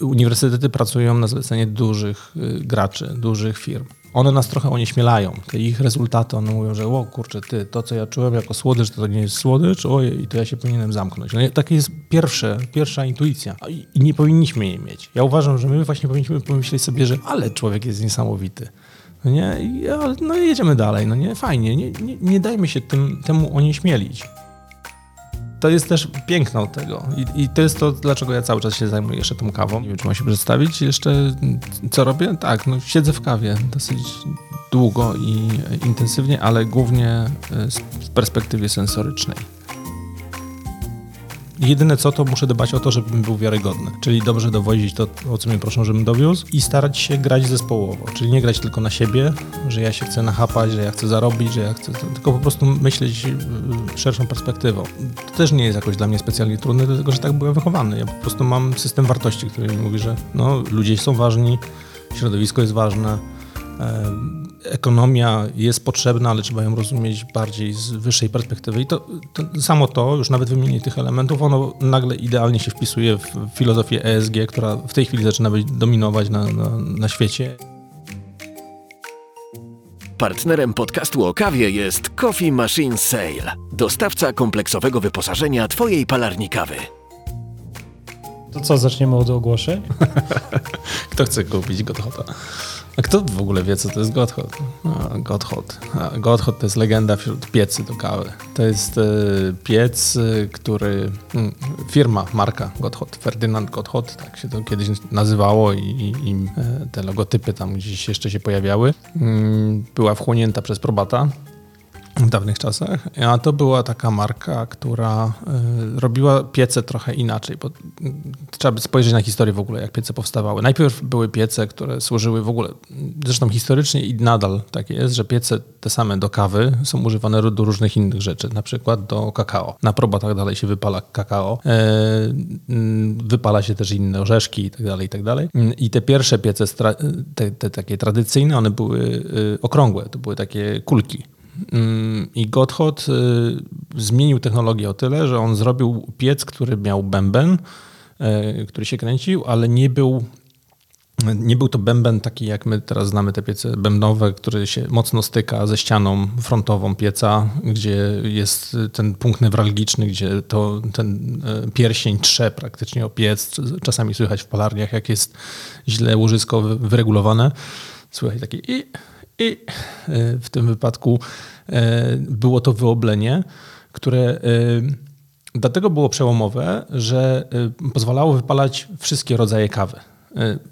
Uniwersytety pracują na zlecenie dużych y, graczy, dużych firm. One nas trochę onieśmielają. Te ich rezultaty, one mówią, że o kurczę, ty, to co ja czułem jako słodycz, to nie jest słodycz, ojej, to ja się powinienem zamknąć. No, taka jest pierwsze, pierwsza intuicja i nie powinniśmy jej mieć. Ja uważam, że my właśnie powinniśmy pomyśleć sobie, że ale człowiek jest niesamowity. No nie, no jedziemy dalej, no nie, fajnie, nie, nie, nie dajmy się tym, temu onieśmielić to jest też piękno tego. I, I, to jest to, dlaczego ja cały czas się zajmuję jeszcze tą kawą. Nie wiem, czy mam się przedstawić jeszcze, co robię? Tak, no siedzę w kawie dosyć długo i intensywnie, ale głównie e, z perspektywy sensorycznej. Jedyne co, to muszę dbać o to, żebym był wiarygodny. Czyli dobrze dowozić to, o co mnie proszą, żebym dowiózł i starać się grać zespołowo. Czyli nie grać tylko na siebie, że ja się chcę nachapać, że ja chcę zarobić, że ja chcę... Tylko po prostu myśleć y, szerszą perspektywą. To też nie jest jakoś dla mnie specjalnie trudne, dlatego że tak byłem wychowany. Ja po prostu mam system wartości, który mi mówi, że no, ludzie są ważni, środowisko jest ważne, ekonomia jest potrzebna, ale trzeba ją rozumieć bardziej z wyższej perspektywy. I to, to, samo to, już nawet wymienienie tych elementów, ono nagle idealnie się wpisuje w filozofię ESG, która w tej chwili zaczyna być dominować na, na, na świecie. Partnerem podcastu o kawie jest Coffee Machine Sale, dostawca kompleksowego wyposażenia Twojej palarni kawy. To co, zaczniemy od ogłoszeń? Kto chce kupić Godhota? A kto w ogóle wie, co to jest Gotthard? No, Gotthard. Gotthard to jest legenda wśród piecy do kawy. To jest e, piec, e, który... Mm, firma, marka Gotthard, Ferdynand Gotthard, tak się to kiedyś nazywało i, i, i e, te logotypy tam gdzieś jeszcze się pojawiały. Mm, była wchłonięta przez Probata w dawnych czasach, a to była taka marka, która y, robiła piece trochę inaczej, bo y, trzeba by spojrzeć na historię w ogóle, jak piece powstawały. Najpierw były piece, które służyły w ogóle, zresztą historycznie i nadal tak jest, że piece te same do kawy są używane do różnych innych rzeczy, na przykład do kakao. Na probatach dalej się wypala kakao, e, mm, wypala się też inne orzeszki i tak dalej, i tak dalej. I te pierwsze piece, te, te takie tradycyjne, one były y, okrągłe, to były takie kulki I Gotthard y, zmienił technologię o tyle, że on zrobił piec, który miał bęben, y, który się kręcił, ale nie był nie był to bęben taki, jak my teraz znamy te piece bębnowe, który się mocno styka ze ścianą frontową pieca, gdzie jest ten punkt newralgiczny, gdzie to, ten y, pierścień trze praktycznie o piec. Czasami słychać w palarniach, jak jest źle łożysko wyregulowane. Słychać takie i i e, w tym wypadku e, było to wyoblenie, które e, dlatego było przełomowe, że pozwalało wypalać wszystkie rodzaje kawy.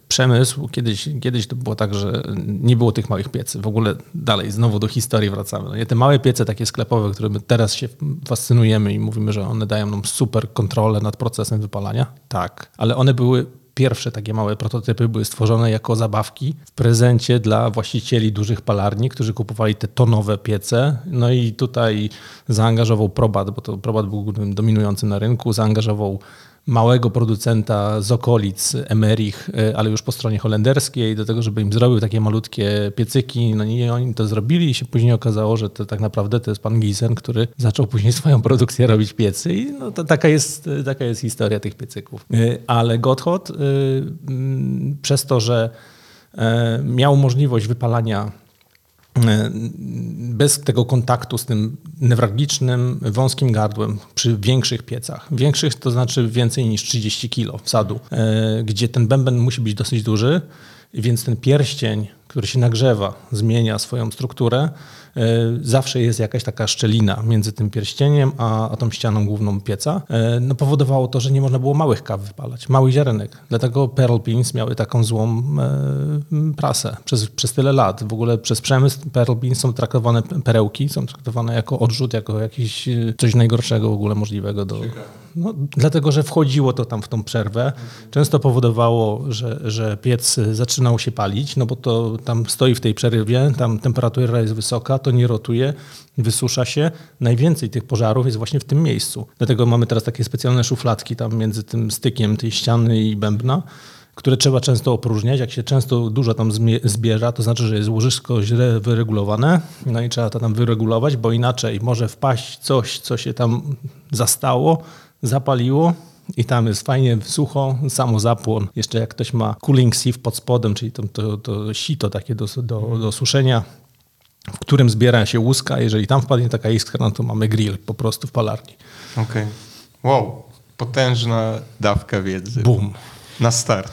Przemysł, kiedyś, kiedyś to było tak, że nie było tych małych piecy. W ogóle dalej, znowu do historii wracamy. No nie, te małe piece takie sklepowe, które my teraz się fascynujemy i mówimy, że one dają nam super kontrolę nad procesem wypalania. Tak, ale one były pierwsze takie małe prototypy były stworzone jako zabawki w prezencie dla właścicieli dużych palarni, którzy kupowali te tonowe piece. No i tutaj zaangażował Probat, bo to Probat był dominującym na rynku, zaangażował małego producenta z okolic, Emerich, e, ale już po stronie holenderskiej, do tego, żeby im zrobił takie malutkie piecyki. No i oni to zrobili i się później okazało, że to tak naprawdę to jest pan Giesen, który zaczął później swoją produkcję robić piecy i no to taka jest, taka jest historia tych piecyków. E, ale Gotthard e, przez to, że miał możliwość wypalania E, bez tego kontaktu z tym newralgicznym, wąskim gardłem przy większych piecach. Większych to znaczy więcej niż 30 kg wsadu, e, gdzie ten bęben musi być dosyć duży, więc ten pierścień, który się nagrzewa, zmienia swoją strukturę, E, zawsze jest jakaś taka szczelina między tym pierścieniem a, a tą ścianą główną pieca. E, no, powodowało to, że nie można było małych kaw wypalać, małych ziarenek. Dlatego Pearl Beans miały taką złą e, prasę przez, przez tyle lat. W ogóle przez przemysł Pearl Beans są traktowane perełki, są traktowane jako odrzut, jako jakiś coś najgorszego w ogóle możliwego do... No, dlatego, że wchodziło to tam w tą przerwę. Często powodowało, że, że piec zaczynał się palić, no bo to tam stoi w tej przerwie, tam temperatura jest wysoka, to nie rotuje, wysusza się. Najwięcej tych pożarów jest właśnie w tym miejscu. Dlatego mamy teraz takie specjalne szufladki tam między tym stykiem tej ściany i bębna, które trzeba często opróżniać. Jak się często dużo tam zbierze, to znaczy, że jest łożysko źle wyregulowane, no i trzeba to tam wyregulować, bo inaczej może wpaść coś, co się tam zastało, zapaliło i tam jest fajnie sucho, samo zapłon. Jeszcze jak ktoś ma cooling sieve pod spodem, czyli to, to, to sito takie do, do, do suszenia, w którym zbiera się łuska. Jeżeli tam wpadnie taka iskra, no to mamy grill po prostu w palarni. Okej. Okay. Wow, potężna dawka wiedzy. Bum. Na start.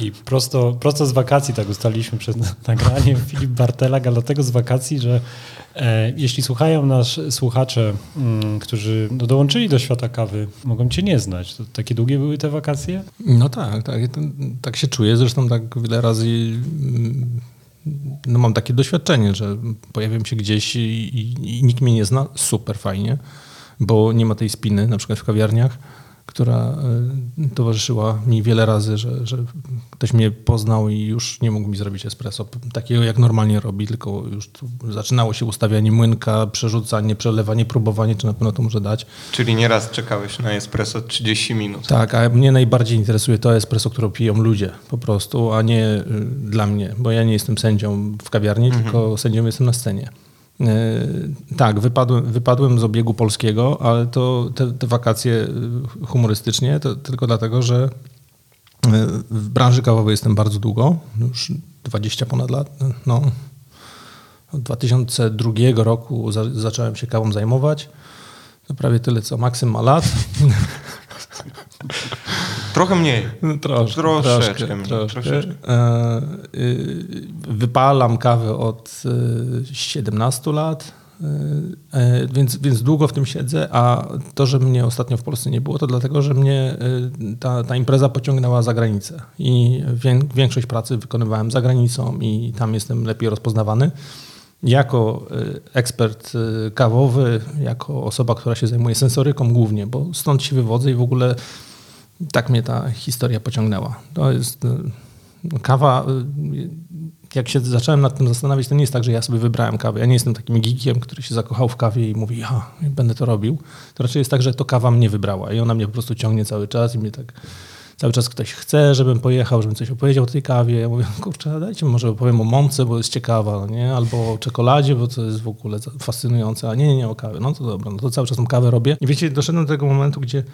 I prosto, prosto z wakacji, tak ustaliliśmy przed nagraniem, Filip Bartelak, a dlatego z wakacji, że e, jeśli słuchają nas słuchacze, m, mm, którzy no, dołączyli do świata kawy, mogą cię nie znać. To takie długie były te wakacje? No tak, tak, tak się czuję. Zresztą tak wiele razy mm, no mam takie doświadczenie, że pojawiam się gdzieś i, i, i nikt mnie nie zna. Super fajnie, bo nie ma tej spiny, na przykład w kawiarniach która e, towarzyszyła mi wiele razy, że, że ktoś mnie poznał i już nie mógł mi zrobić espresso takiego, jak normalnie robi, tylko już zaczynało się ustawianie młynka, przerzucanie, przelewanie, próbowanie, czy na pewno to może dać. Czyli nieraz czekałeś na espresso 30 minut. Tak, a mnie najbardziej interesuje to espresso, które piją ludzie po prostu, a nie y, dla mnie, bo ja nie jestem sędzią w kawiarni, mhm. tylko sędzią jestem na scenie. E, tak, wypadłem, wypadłem z obiegu polskiego, ale to te, te wakacje e, humorystycznie to tylko dlatego, że e, w branży kawowej jestem bardzo długo, już 20 ponad lat. No, od 2002 roku za, zacząłem się kawą zajmować. To prawie tyle, co Maksym ma lat. Trochę mniej. No, troszkę, troszkę, troszkę, troszkę. E, y, wypalam kawę od 17 y, lat, e, więc, więc długo w tym siedzę, a to, że mnie ostatnio w Polsce nie było, to dlatego, że mnie y, ta, ta impreza pociągnęła za granicę i większość pracy wykonywałem za granicą i tam jestem lepiej rozpoznawany. Jako ekspert kawowy, jako osoba, która się zajmuje sensoryką głównie, bo stąd się wywodzę i w ogóle tak mnie ta historia pociągnęła. To jest y, kawa. Jak się zacząłem nad tym zastanawiać, to nie jest tak, że ja sobie wybrałem kawę. Ja nie jestem takim geekiem, który się zakochał w kawie i mówi, ja będę to robił. To raczej jest tak, że to kawa mnie wybrała i ona mnie po prostu ciągnie cały czas i mnie tak cały czas ktoś chce, żebym pojechał, żebym coś opowiedział o tej kawie. Ja mówię, kurczę, dajcie może opowiem o mące, bo jest ciekawa, no nie? albo o czekoladzie, bo to jest w ogóle fascynujące, a nie, nie, nie o kawie. No to dobra, no to cały czas tą kawę robię. I wiecie, doszedłem do tego momentu, gdzie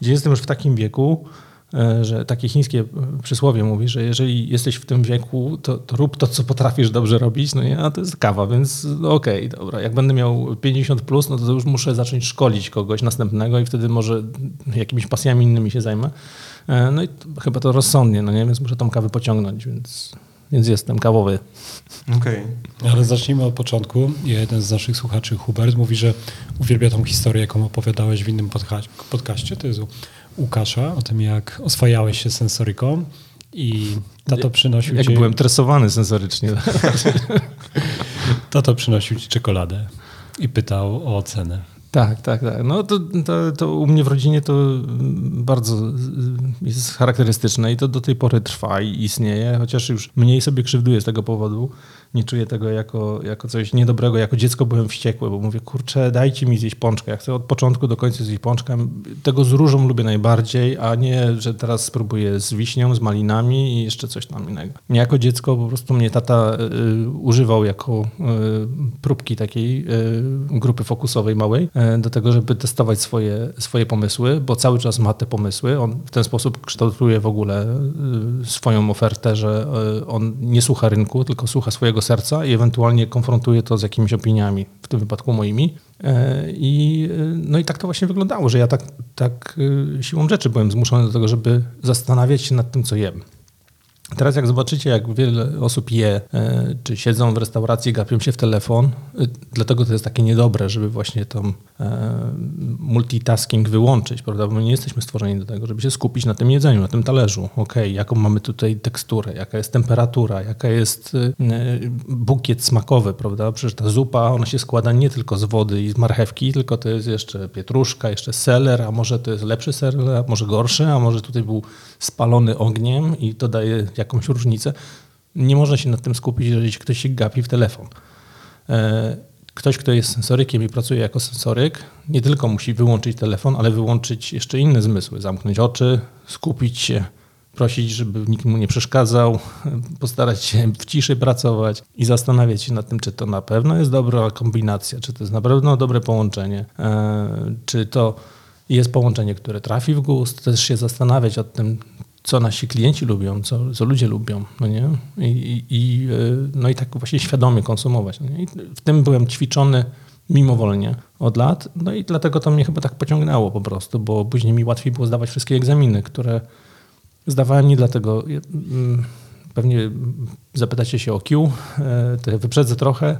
gdzie jestem już w takim wieku, że takie chińskie przysłowie mówi, że jeżeli jesteś w tym wieku, to, to rób to, co potrafisz dobrze robić, no nie, a to jest kawa, więc no okej, okay, dobra. Jak będę miał 50 plus, no to już muszę zacząć szkolić kogoś następnego i wtedy może jakimiś pasjami innymi się zajmę. E, no i to, chyba to rozsądnie, no nie, więc muszę tą kawę pociągnąć, więc, więc jestem kawowy. Okej. Okay. Ale zacznijmy od początku. Jeden z naszych słuchaczy, Hubert, mówi, że uwielbia tą historię, jaką opowiadałeś w innym podcaście. To jest Łukasza, o tym, jak oswajałeś się sensoryką i tato przynosił jak ci... byłem tresowany sensorycznie. tato przynosił ci czekoladę i pytał o cenę. Tak, tak, tak. No to, to, to, u mnie w rodzinie to bardzo jest charakterystyczne i to do tej pory trwa i istnieje, chociaż już mniej sobie krzywduję z tego powodu nie czuję tego jako, jako coś niedobrego. Jako dziecko byłem wściekły, bo mówię, kurczę, dajcie mi zjeść pączkę. Ja chcę od początku do końca zjeść pączkę. Tego z różą lubię najbardziej, a nie, że teraz spróbuję z wiśnią, z malinami i jeszcze coś tam innego. Jako dziecko po prostu mnie tata y, używał jako y, próbki takiej y, grupy fokusowej małej do tego, żeby testować swoje, swoje pomysły, bo cały czas ma te pomysły. On w ten sposób kształtuje w ogóle swoją ofertę, że on nie słucha rynku, tylko słucha swojego serca i ewentualnie konfrontuję to z jakimiś opiniami, w tym wypadku moimi. E, I, e, no i tak to właśnie wyglądało, że ja tak, tak e, siłą rzeczy byłem zmuszony do tego, żeby zastanawiać się nad tym, co jem. Teraz jak zobaczycie, jak wiele osób je, e, czy siedzą w restauracji, gapią się w telefon, e, dlatego to jest takie niedobre, żeby właśnie tą e, multitasking wyłączyć, prawda? Bo my nie jesteśmy stworzeni do tego, żeby się skupić na tym jedzeniu, na tym talerzu. Ok, jaką mamy tutaj teksturę, jaka jest temperatura, jaka jest bukiet smakowy, prawda? Przecież ta zupa, ona się składa nie tylko z wody i z marchewki, tylko to jest jeszcze pietruszka, jeszcze seler, a może to jest lepszy seler, a może gorszy, a może tutaj był spalony ogniem i to daje jakąś różnicę. Nie można się nad tym skupić, jeżeli ktoś się gapi w telefon. E, ktoś, kto jest sensorykiem i pracuje jako sensoryk, nie tylko musi wyłączyć telefon, ale wyłączyć jeszcze inne zmysły, zamknąć oczy, skupić się, prosić, żeby nikt mu nie przeszkadzał, postarać się w ciszy pracować i zastanawiać się nad tym, czy to na pewno jest dobra kombinacja, czy to jest na pewno dobre połączenie, e, czy to jest połączenie, które trafi w gust, też się zastanawiać nad tym, co nasi klienci lubią, co, co ludzie lubią, no nie? I, i, y, no i tak właśnie świadomie konsumować. No? I w tym byłem ćwiczony mimowolnie od lat, no i dlatego to mnie chyba tak pociągnęło po prostu, bo później mi łatwiej było zdawać wszystkie egzaminy, które zdawałem nie dlatego, mm, pewnie zapytacie się o Q, e, to ja wyprzedzę trochę,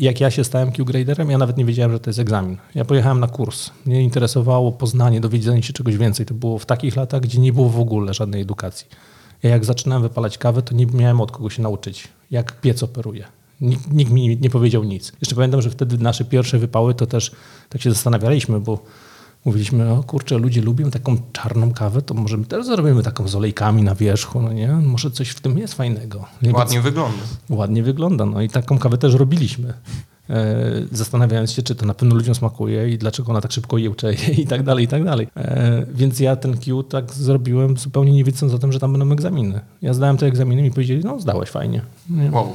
jak ja się stałem Q-graderem, ja nawet nie wiedziałem, że to jest egzamin. Ja pojechałem na kurs. Mnie interesowało poznanie, dowiedzenie się czegoś więcej. To było w takich latach, gdzie nie było w ogóle żadnej edukacji. Ja jak zaczynałem wypalać kawę, to nie miałem od kogo się nauczyć, jak piec operuje. Nikt, nikt mi nie powiedział nic. Jeszcze pamiętam, że wtedy nasze pierwsze wypały to też tak się zastanawialiśmy, bo mówiliśmy, o kurczę, ludzie lubią taką czarną kawę, to może my też zrobimy taką z olejkami na wierzchu, no nie? Może coś w tym jest fajnego. Ładnie Więc, wygląda. Ładnie wygląda, no i taką kawę też robiliśmy. E, zastanawiając się, czy to na pewno ludziom smakuje i dlaczego ona tak szybko jełczeje i tak dalej, i tak dalej. E, więc ja ten Q tak zrobiłem zupełnie nie wiedząc o tym, że tam będą egzaminy. Ja zdałem te egzaminy i powiedzieli, no zdałeś fajnie. Nie? Wow.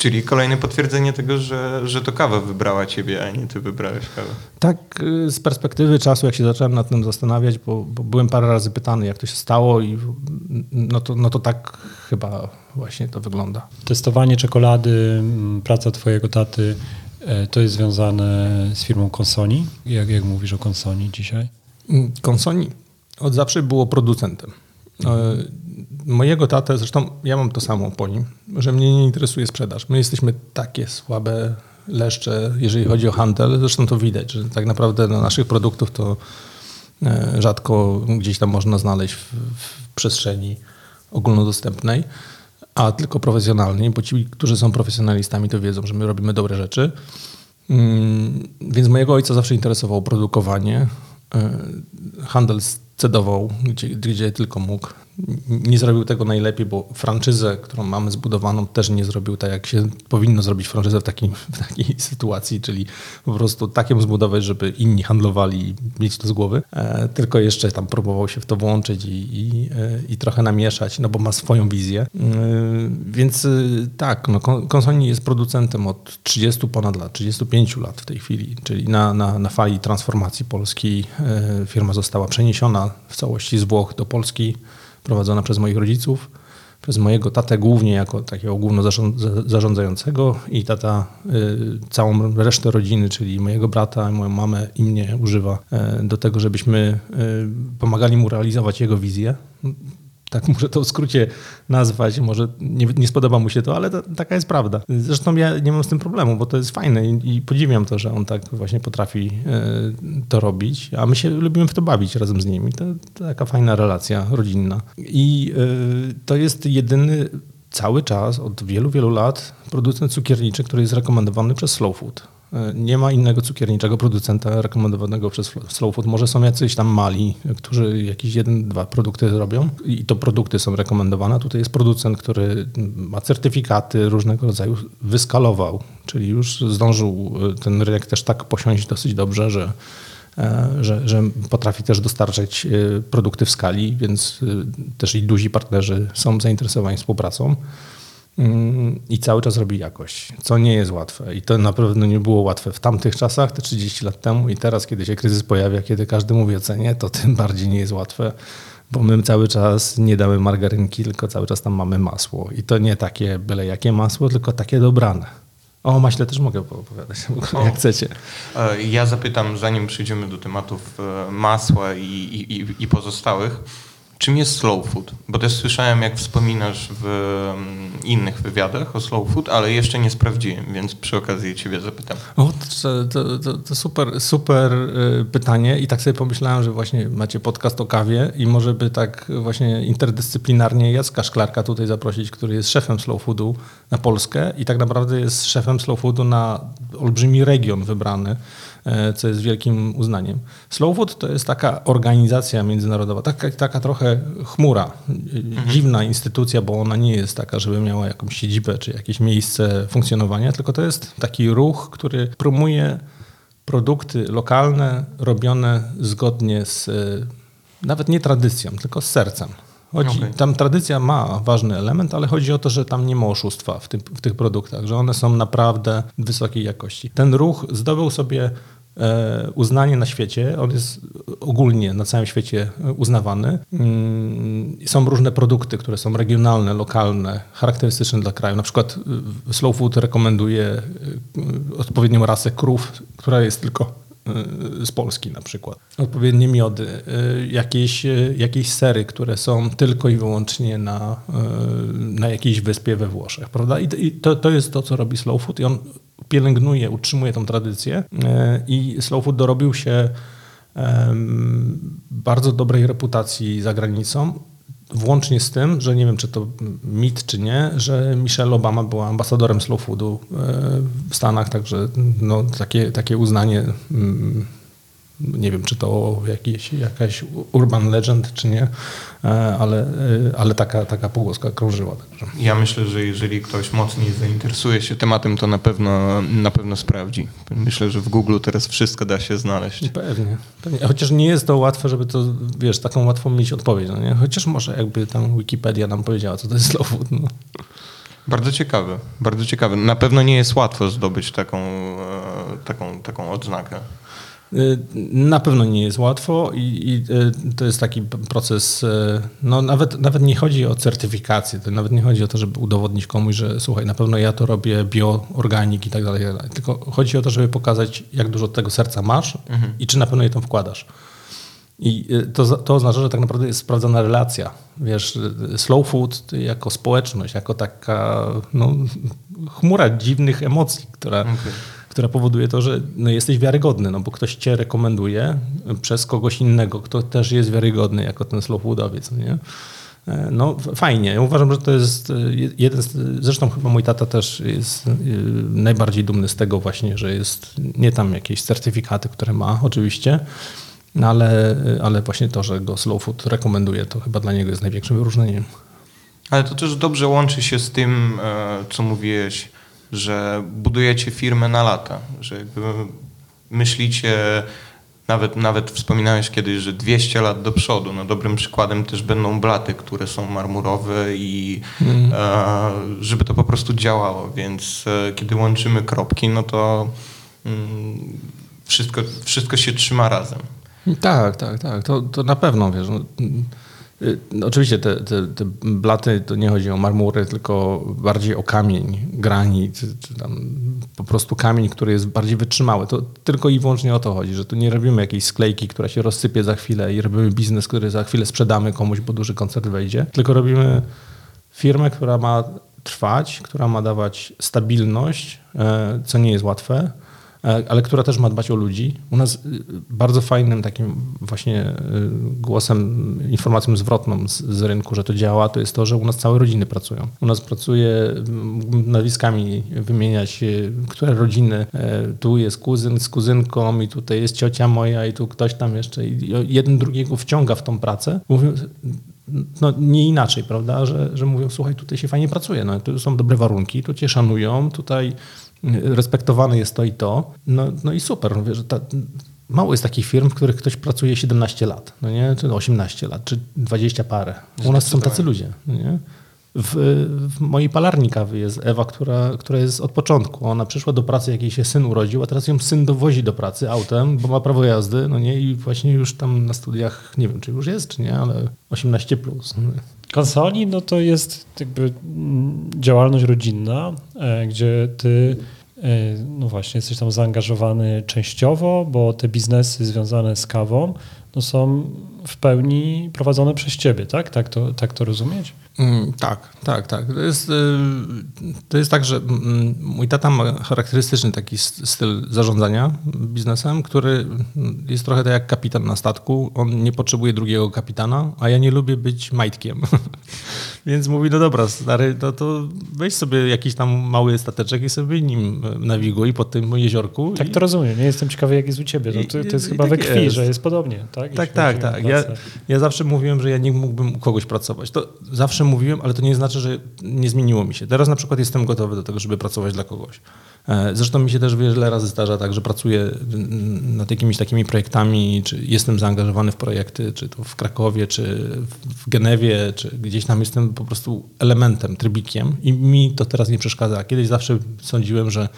Czyli kolejne potwierdzenie tego, że, że to kawa wybrała ciebie, a nie ty wybrałeś kawę. Tak, y, z perspektywy czasu, jak się zacząłem nad tym zastanawiać, bo, bo byłem parę razy pytany, jak to się stało i no to, no to tak chyba właśnie to wygląda. Testowanie czekolady, praca twojego taty, e, to jest związane z firmą Consoni? Jak, jak mówisz o Consoni dzisiaj? Consoni od zawsze było producentem. Mojego tatę, zresztą ja mam to samo po nim, że mnie nie interesuje sprzedaż. My jesteśmy takie słabe leszcze, jeżeli chodzi o handel. Zresztą to widać, że tak naprawdę na naszych produktów to e, rzadko gdzieś tam można znaleźć w, w przestrzeni ogólnodostępnej, a tylko profesjonalnej, bo ci, którzy są profesjonalistami, to wiedzą, że my robimy dobre rzeczy. Mm, więc mojego ojca zawsze interesowało produkowanie, e, handel cedował, gdzie, gdzie tylko mógł nie zrobił tego najlepiej, bo franczyzę, którą mamy zbudowaną, też nie zrobił tak, jak się powinno zrobić franczyzę w takiej, w takiej sytuacji, czyli po prostu tak ją zbudować, żeby inni handlowali i mieć to z głowy. E, tylko jeszcze tam próbował się w to włączyć i, i, e, i trochę namieszać, no bo ma swoją wizję. E, więc e, tak, no, Konsoni jest producentem od 30 ponad lat, 35 lat w tej chwili, czyli na, na, na fali transformacji polskiej e, firma została przeniesiona w całości z Włoch do Polski prowadzona przez moich rodziców, przez mojego tatę głównie jako takiego główno zarządzającego i tata y, całą resztę rodziny, czyli mojego brata, moją mamę i mnie używa y, do tego, żebyśmy y, pomagali mu realizować jego wizję tak muszę to w skrócie nazwać, może nie, nie spodoba mu się to, ale taka jest prawda. Zresztą ja nie mam z tym problemu, bo to jest fajne i, i podziwiam to, że on tak właśnie potrafi y, to robić, a my się lubimy w to bawić razem z nimi. To, to taka fajna relacja rodzinna. I y, to jest jedyny cały czas, od wielu, wielu lat producent cukierniczy, który jest rekomendowany przez Slow Food. Nie ma innego cukierniczego producenta rekomendowanego przez Slow Food. Może są jacyś tam mali, którzy jakieś jeden, dwa produkty zrobią i to produkty są rekomendowane. Tutaj jest producent, który ma certyfikaty różnego rodzaju, wyskalował, czyli już zdążył ten rynek też tak posiąść dosyć dobrze, że e, że, że, potrafi też dostarczać e, produkty w skali, więc e, też i duzi partnerzy są zainteresowani współpracą i cały czas robi jakość, co nie jest łatwe. I to na pewno nie było łatwe w tamtych czasach, te 30 lat temu i teraz, kiedy się kryzys pojawia, kiedy każdy mówi o cenie, to tym bardziej nie jest łatwe, bo my cały czas nie damy margarynki, tylko cały czas tam mamy masło. I to nie takie byle jakie masło, tylko takie dobrane. O maśle też mogę opowiadać, jak chcecie. E, ja zapytam, zanim przejdziemy do tematów e, masła i, i, i pozostałych, Czym jest slow food? Bo też słyszałem, jak wspominasz w mm, innych wywiadach o slow food, ale jeszcze nie sprawdziłem, więc przy okazji ciebie zapytam. O, to, to, to, super, super y, pytanie i tak sobie pomyślałem, że właśnie macie podcast o kawie i może by tak właśnie interdyscyplinarnie Jacka Szklarka tutaj zaprosić, który jest szefem slow foodu na Polskę i tak naprawdę jest szefem slow foodu na olbrzymi region wybrany. E, co jest wielkim uznaniem. Slow Food to jest taka organizacja międzynarodowa, taka, taka trochę chmura, mhm. dziwna instytucja, bo ona nie jest taka, żeby miała jakąś siedzibę czy jakieś miejsce funkcjonowania, tylko to jest taki ruch, który promuje produkty lokalne, robione zgodnie z e, nawet nie tradycją, tylko z sercem. Chodzi, okay. Tam tradycja ma ważny element, ale chodzi o to, że tam nie ma oszustwa w, tym, w tych produktach, że one są naprawdę wysokiej jakości. Ten ruch zdobył sobie e, uznanie na świecie, on jest ogólnie na całym świecie uznawany. Mm, Są różne produkty, które są regionalne, lokalne, charakterystyczne dla kraju. Na przykład y, Slow Food rekomenduje odpowiednią rasę krów, która jest tylko z Polski na przykład. Odpowiednie miody, y, jakieś, y, jakieś sery, które są tylko i wyłącznie na, y, na jakiejś wyspie we Włoszech, prawda? I, to, to jest to, co robi Slow Food i on pielęgnuje, utrzymuje tą tradycję y, i Slow Food dorobił się bardzo dobrej reputacji za granicą, włącznie z tym, że nie wiem, czy to mit, czy nie, że Michelle Obama była ambasadorem Slow Foodu e, w Stanach, także no, takie, takie uznanie, mm, nie wiem, czy to jakieś, jakaś urban legend, czy nie, e, ale, e, ale taka, taka pogłoska krążyła. Także. Ja myślę, że jeżeli ktoś mocniej zainteresuje się tematem, to na pewno, na pewno sprawdzi. Myślę, że w Google teraz wszystko da się znaleźć. Pewnie, pewnie. Chociaż nie jest to łatwe, żeby to, wiesz, taką łatwą mieć odpowiedź, no nie? Chociaż może jakby tam Wikipedia nam powiedziała, co to jest slow food, no. Bardzo ciekawe, bardzo ciekawe. Na pewno nie jest łatwo zdobyć taką, e, taką, taką odznakę. Y, Na pewno nie jest łatwo i, i y, to jest taki proces, y, no nawet, nawet nie chodzi o certyfikację, to nawet nie chodzi o to, żeby udowodnić komuś, że słuchaj, na pewno ja to robię bio, organik i tak dalej, i tak dalej. tylko chodzi o to, żeby pokazać, jak dużo tego serca masz i czy na pewno je tam wkładasz. I y, to, to oznacza, że tak naprawdę jest sprawdzona relacja. Wiesz, y, slow food jako społeczność, jako taka no, chmura dziwnych emocji, która, która powoduje to, że no, jesteś wiarygodny, no bo ktoś cię rekomenduje przez kogoś innego, kto też jest wiarygodny jako ten slow foodowiec, no nie? E, No fajnie. Ja uważam, że to jest je- jeden z, zresztą chyba mój tata też jest najbardziej dumny z tego właśnie, że jest nie tam jakieś certyfikaty, które ma oczywiście, no ale, ale właśnie to, że go Slow Food rekomenduje, to chyba dla niego jest największym wyróżnieniem. Ale to też dobrze łączy się z tym, e, co mówiłeś, że budujecie firmę na lata, że jakby myślicie, nawet, nawet wspominałeś kiedyś, że 200 lat do przodu. No dobrym przykładem też będą blaty, które są marmurowe i e, żeby to po prostu działało, więc e, kiedy łączymy kropki, no to mm, wszystko, wszystko się trzyma razem. Tak, tak, tak. To, to na pewno, wiesz. No, y, oczywiście te, te, te blaty to nie chodzi o marmury, tylko bardziej o kamień, granit, czy, czy tam po prostu kamień, który jest bardziej wytrzymały. To tylko i wyłącznie o to chodzi, że tu nie robimy jakiejś sklejki, która się rozsypie za chwilę i robimy biznes, który za chwilę sprzedamy komuś, bo duży koncert wejdzie, tylko robimy firmę, która ma trwać, która ma dawać stabilność, e, co nie jest łatwe, ale która też ma dbać o ludzi. U nas y, bardzo fajnym takim właśnie y, głosem, informacją zwrotną z, z rynku, że to działa, to jest to, że u nas całe rodziny pracują. U nas pracuje, nazwiskami wymieniać, y, które rodziny, e, tu jest kuzyn z kuzynką i tutaj jest ciocia moja i tu ktoś tam jeszcze i jeden drugiego wciąga w tą pracę. No nie inaczej, prawda, że, że mówią, słuchaj, tutaj się fajnie pracuje, no, tu są dobre warunki, tu cię szanują, tutaj y, respektowane jest to i to, no, no i super, mówię, że ta, mało jest takich firm, w których ktoś pracuje 17 lat, no nie, czy 18 lat, czy 20 parę. U nas są tacy ludzie, no nie? W, w mojej palarni kawy jest Ewa, która, która jest od początku. Ona przyszła do pracy, jak jej się syn urodził, a teraz ją syn dowozi do pracy autem, bo ma prawo jazdy, no nie, i właśnie już tam na studiach, nie wiem, czy już jest, czy nie, ale 18 plus. Konsoli, no to jest jakby działalność rodzinna, e, gdzie ty e, no właśnie jesteś tam zaangażowany częściowo, bo te biznesy związane z kawą no są w pełni prowadzone przez ciebie, tak? Tak to, tak to rozumieć? Mm, tak, tak, tak. To jest, y, to jest tak, że mm, mój tata ma charakterystyczny taki styl zarządzania biznesem, który mm, jest trochę tak jak kapitan na statku. On nie potrzebuje drugiego kapitana, a ja nie lubię być majtkiem. Więc mówi, no dobra, stary, no to weź sobie jakiś tam mały stateczek i sobie nim y, nawiguj po tym jeziorku. Tak i, to rozumiem. Nie jestem ciekawy, jak jest u ciebie. No, to, to jest i chyba tak we krwi, jest. że jest podobnie, tak? Tak, Jeśli tak, tak. Ja, ja zawsze mówiłem, że ja nie mógłbym u kogoś pracować. To zawsze mówiłem, ale to nie znaczy, że nie zmieniło mi się. Teraz na przykład jestem gotowy do tego, żeby pracować dla kogoś. E, Zresztą mi się też wiele razy zdarza tak, że pracuję nad jakimiś takimi projektami, czy jestem zaangażowany w projekty, czy to w Krakowie, czy w Genewie, czy gdzieś tam jestem po prostu elementem, trybikiem i mi to teraz nie przeszkadza. Kiedyś zawsze sądziłem, że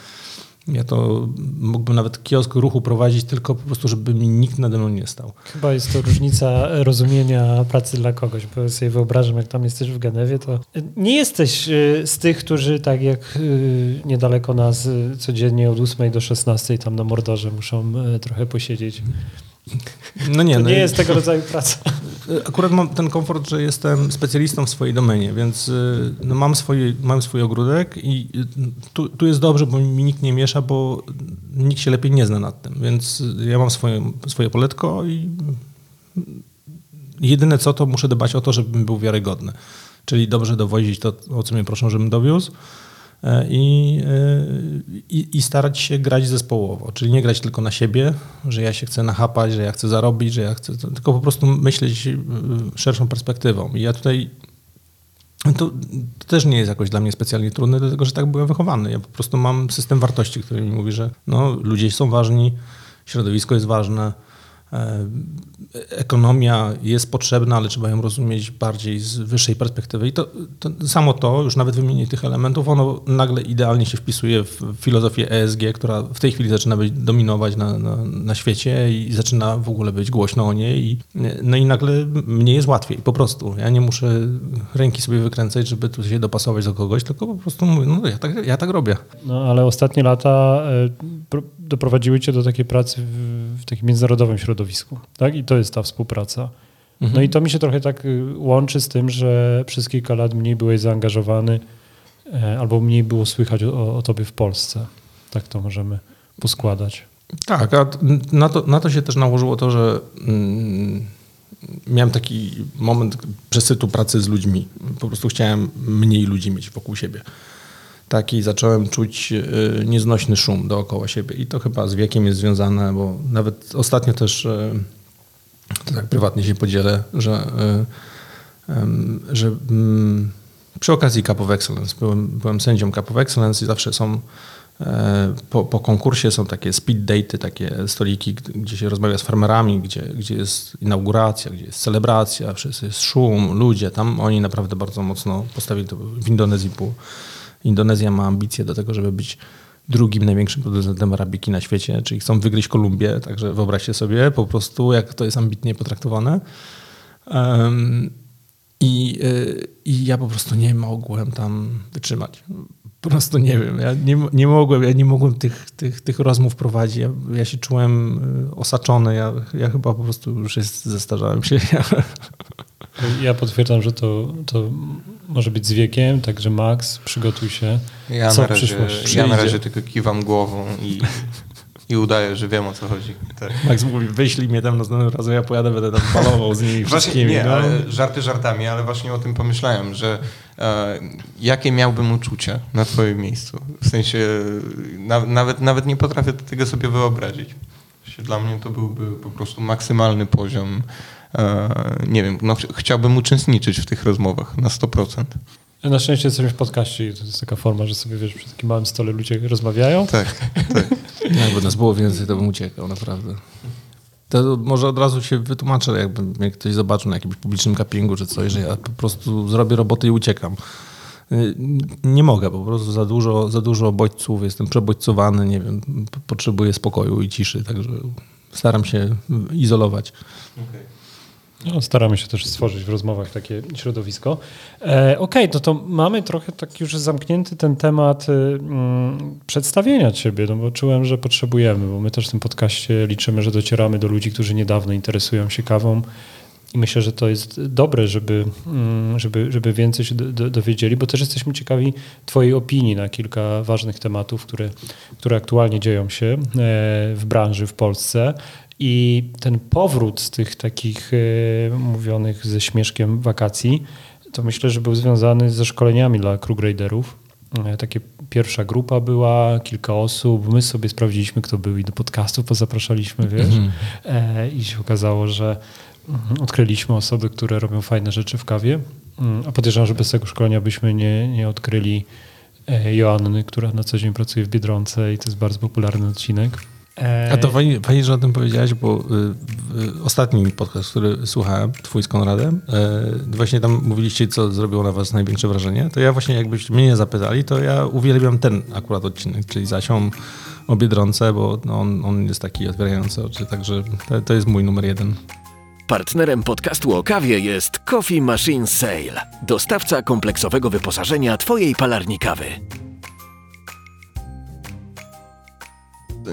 Ja to mógłbym nawet kiosk ruchu prowadzić tylko po prostu, żeby mi nikt nade mną nie stał. Chyba jest to różnica rozumienia pracy dla kogoś, bo sobie wyobrażam, jak tam jesteś w Genewie, to nie jesteś y, z tych, którzy tak jak y, niedaleko nas y, codziennie od 8 do 16 tam na Mordorze muszą trochę posiedzieć. No nie, to no nie jest tego rodzaju praca. Akurat mam ten komfort, że jestem specjalistą w swojej domenie, więc no mam, swoje, mam swój ogródek i tu, tu jest dobrze, bo mi nikt nie miesza, bo nikt się lepiej nie zna nad tym. Więc ja mam swoje, swoje poletko i jedyne co, to muszę dbać o to, żebym był wiarygodny. Czyli dobrze dowozić to, o co mnie proszą, żebym dowiózł i, e, i, i, starać się grać zespołowo, czyli nie grać tylko na siebie, że ja się chcę nachapać, że ja chcę zarobić, że ja chcę, tylko po prostu myśleć e, szerszą perspektywą. I ja tutaj to, to, też nie jest jakoś dla mnie specjalnie trudne, dlatego że tak byłem wychowany. Ja po prostu mam system wartości, który mi mówi, że no, ludzie są ważni, środowisko jest ważne, ekonomia jest potrzebna, ale trzeba ją rozumieć bardziej z wyższej perspektywy. I to, to, samo to, już nawet wymienienie tych elementów, ono nagle idealnie się wpisuje w filozofię ESG, która w tej chwili zaczyna być dominować na, na, na świecie i zaczyna w ogóle być głośno o niej. I, no i nagle mnie jest łatwiej, po prostu. Ja nie muszę ręki sobie wykręcać, żeby tu się dopasować do kogoś, tylko po prostu mówię, no ja tak, ja tak robię. No ale ostatnie lata e, doprowadziły cię do takiej pracy w, w takim międzynarodowym środowisku. Tak? I to jest ta współpraca. Mhm. No i to mi się trochę tak y, łączy z tym, że przez kilka lat mniej byłeś zaangażowany e, albo mniej było słychać o, o tobie w Polsce. Tak to możemy poskładać. Tak, a na to, na to się też nałożyło to, że mm, miałem taki moment przesytu pracy z ludźmi. Po prostu chciałem mniej ludzi mieć wokół siebie taki zacząłem czuć e, nieznośny szum dookoła siebie. I to chyba z wiekiem jest związane, bo nawet ostatnio też e, to tak prywatnie się podzielę, że, e, że mm, przy okazji Cup of Excellence, byłem, byłem sędzią Cup of Excellence i zawsze są po, po konkursie są takie speed daty, takie stoliki, gdzie się rozmawia z farmerami, gdzie, gdzie jest inauguracja, gdzie jest celebracja, wszyscy jest szum, ludzie. Tam oni naprawdę bardzo mocno postawili to w Indonezji było Indonezja ma ambicje do tego, żeby być drugim największym producentem arabiki na świecie, czyli chcą wygryźć Kolumbię, także wyobraźcie sobie po prostu, jak to jest ambitnie potraktowane. Um, i, y, I ja po prostu nie mogłem tam wytrzymać. Po prostu nie wiem, ja nie, nie mogłem, ja nie mogłem tych, tych, tych rozmów prowadzić. Ja, ja się czułem y, osaczony, ja, ja chyba po prostu już jest, zestarzałem się. Ja potwierdzam, że to, to może być z wiekiem, także Max, przygotuj się. Ja, co na, razie, ja na razie tylko kiwam głową i, i udaję, że wiem o co chodzi. Tak. Max mówi, wyślij mnie tam następnym razem, ja pojadę, będę tam balował z nimi właśnie, Nie, no. ale żarty żartami, ale właśnie o tym pomyślałem, że e, jakie miałbym uczucie na twoim miejscu. W sensie na, nawet, nawet nie potrafię tego sobie wyobrazić. Dla mnie to byłby po prostu maksymalny poziom E, nie wiem, no, chciałbym uczestniczyć w tych rozmowach na 100%. Na szczęście jesteśmy w podcaście i to jest taka forma, że sobie wiesz, przy takim małym stole ludzie rozmawiają. Tak, tak. Jakby nas było więcej, to bym uciekał, naprawdę. To może od razu się wytłumaczę, jakby mnie ktoś zobaczył na jakimś publicznym kapingu czy coś, że ja po prostu zrobię robotę i uciekam. Nie mogę, po prostu za dużo, za dużo bodźców, jestem przebodźcowany, nie wiem, potrzebuję spokoju i ciszy, także staram się izolować. Okay. No, staramy się też stworzyć w rozmowach takie środowisko. E, Okej, okay, no to mamy trochę tak już zamknięty ten temat y, mm, przedstawienia ciebie, no bo czułem, że potrzebujemy, bo my też w tym podcaście liczymy, że docieramy do ludzi, którzy niedawno interesują się kawą i myślę, że to jest dobre, żeby, mm, żeby, żeby więcej się do, do, dowiedzieli, bo też jesteśmy ciekawi Twojej opinii na kilka ważnych tematów, które, które aktualnie dzieją się e, w branży w Polsce. I ten powrót z tych takich e, mówionych ze śmieszkiem wakacji, to myślę, że był związany ze szkoleniami dla crew graderów. E, takie pierwsza grupa była, kilka osób. My sobie sprawdziliśmy, kto był i do podcastu pozapraszaliśmy, wiesz. Mm. E, I się okazało, że mm, odkryliśmy osoby, które robią fajne rzeczy w kawie. Mm, a podejrzewam, że bez tego szkolenia byśmy nie, nie odkryli Joanny, która na co dzień pracuje w Biedronce i to jest bardzo popularny odcinek. A to fajnie, fajnie, że o tym powiedziałeś, bo y, ostatni podcast, który słuchałem, twój z Konradem, y, właśnie tam mówiliście, co zrobiło na was największe wrażenie, to ja właśnie jakbyście mnie zapytali, to ja uwielbiam ten akurat odcinek, czyli Zasią o Biedronce, bo on, on jest taki otwierający oczy, także to, to jest mój numer jeden. Partnerem podcastu o kawie jest Coffee Machine Sale, dostawca kompleksowego wyposażenia Twojej palarni kawy.